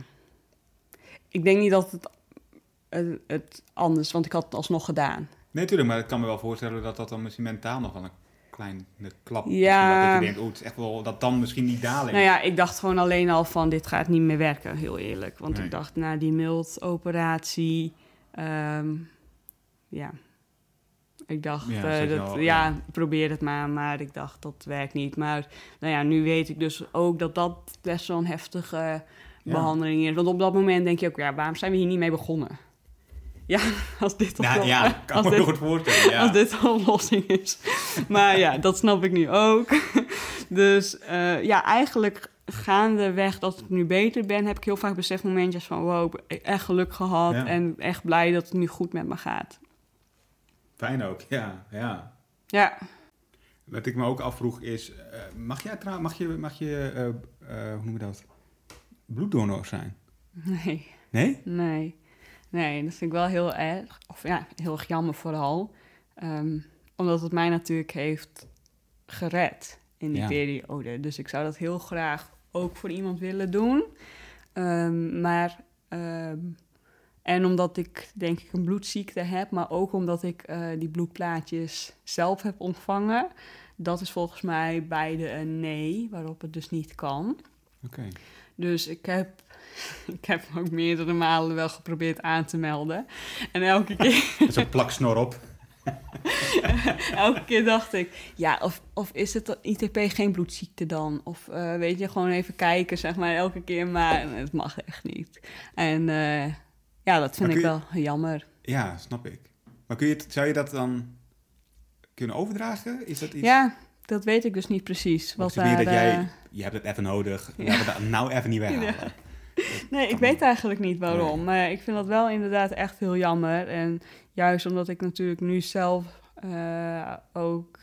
Ik denk niet dat het, het, het anders, want ik had het alsnog gedaan. Nee, natuurlijk, maar ik kan me wel voorstellen dat dat dan misschien mentaal nog wel een kleine klap is. Ja. Dat je denkt, oh, het is echt wel dat dan misschien die daling. Nou ja, ik dacht gewoon alleen al van dit gaat niet meer werken, heel eerlijk. Want Nee. ik dacht na die mild-operatie, ehm, ja. Ik dacht, Ja, eh, dat, al, ja, ja. probeer het maar. Maar ik dacht, dat werkt niet. Maar nou ja, nu weet ik dus ook dat dat best wel een heftige behandeling is. Want op dat moment denk je ook, ja, waarom zijn we hier niet mee begonnen? Ja, als dit toch Ja, wel- ja, kan als dit- nog voorstellen. Ja. als dit de oplossing is. Maar ja, dat snap ik nu ook. Dus eh, ja, eigenlijk gaandeweg dat ik nu beter ben, heb ik heel vaak beseft momentjes van wow, ik heb echt geluk gehad Ja. en echt blij dat het nu goed met me gaat. Fijn ook, ja. ja. Ja, Wat ik me ook afvroeg is, eh, mag, jij trouw, mag je, mag je eh, eh, hoe noem je dat, bloeddonor zijn? nee, Nee? nee. Nee, dat vind ik wel heel erg, of ja, heel erg jammer vooral. Ehm, omdat het mij natuurlijk heeft gered in die Ja. periode. Dus ik zou dat heel graag ook voor iemand willen doen. Ehm, maar, ehm, en omdat ik denk ik een bloedziekte heb, maar ook omdat ik eh, die bloedplaatjes zelf heb ontvangen. Dat is volgens mij beide een nee, waarop het dus niet kan. Oké. Dus ik heb, ik heb ook meerdere malen wel geprobeerd aan te melden. En elke keer, Zo'n plaksnor op. elke keer dacht ik, ja, of, of is het ITP geen bloedziekte dan? Of eh, weet je, gewoon even kijken, zeg maar, elke keer. Maar het mag echt niet. En eh, ja, dat vind ik wel jammer. Ja, snap ik. Maar kun je, het- zou je dat dan kunnen overdragen? Is dat iets? Ja, dat weet ik dus niet precies. Wat daar, dat jij, eh, je hebt het even nodig, laten we dat nou even niet weghalen. Nee, ik weet eigenlijk niet waarom. Maar ik vind dat wel inderdaad echt heel jammer. En juist omdat ik natuurlijk nu zelf eh, ook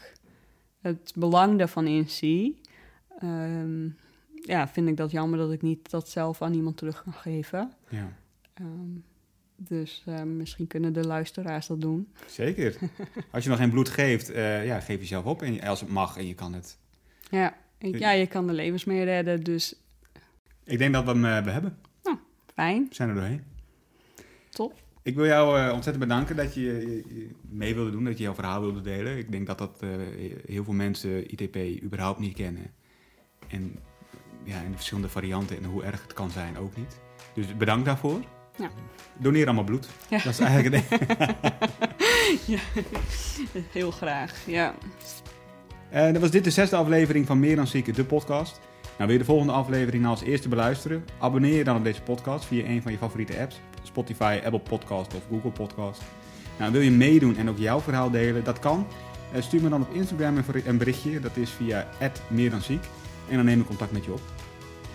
het belang daarvan inzie... ehm, ja, vind ik dat jammer dat ik niet dat zelf aan iemand terug kan geven. Ja, Ehm, dus eh, misschien kunnen de luisteraars dat doen. zeker. Als je nog geen bloed geeft, eh, ja, geef jezelf op. En als het mag en je kan het. Ja, ja je kan de levens mee redden, dus Ik denk dat we hem eh, we hebben. fijn. We zijn er doorheen. Top. Ik wil jou ontzettend bedanken dat je mee wilde doen, dat je jouw verhaal wilde delen. Ik denk dat dat heel veel mensen ITP überhaupt niet kennen. En ja, in de verschillende varianten en hoe erg het kan zijn ook niet. Dus bedankt daarvoor. Ja. Doneer allemaal bloed. Ja. Dat is eigenlijk het. ja, heel graag. Ja. En dan was dit de zesde aflevering van Meer dan Zieken, de podcast. Nou, wil je de volgende aflevering nou als eerste beluisteren? Abonneer je dan op deze podcast via een van je favoriete apps. Spotify, Apple Podcast of Google Podcast. Nou, wil je meedoen en ook jouw verhaal delen? Dat kan. Eh, stuur me dan op Instagram een berichtje. Dat is via @meerdanziek en dan neem ik contact met je op.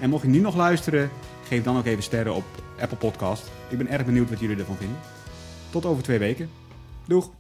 En mocht je nu nog luisteren, geef dan ook even sterren op Apple Podcast. Ik ben erg benieuwd wat jullie ervan vinden. Tot over twee weken. Doeg!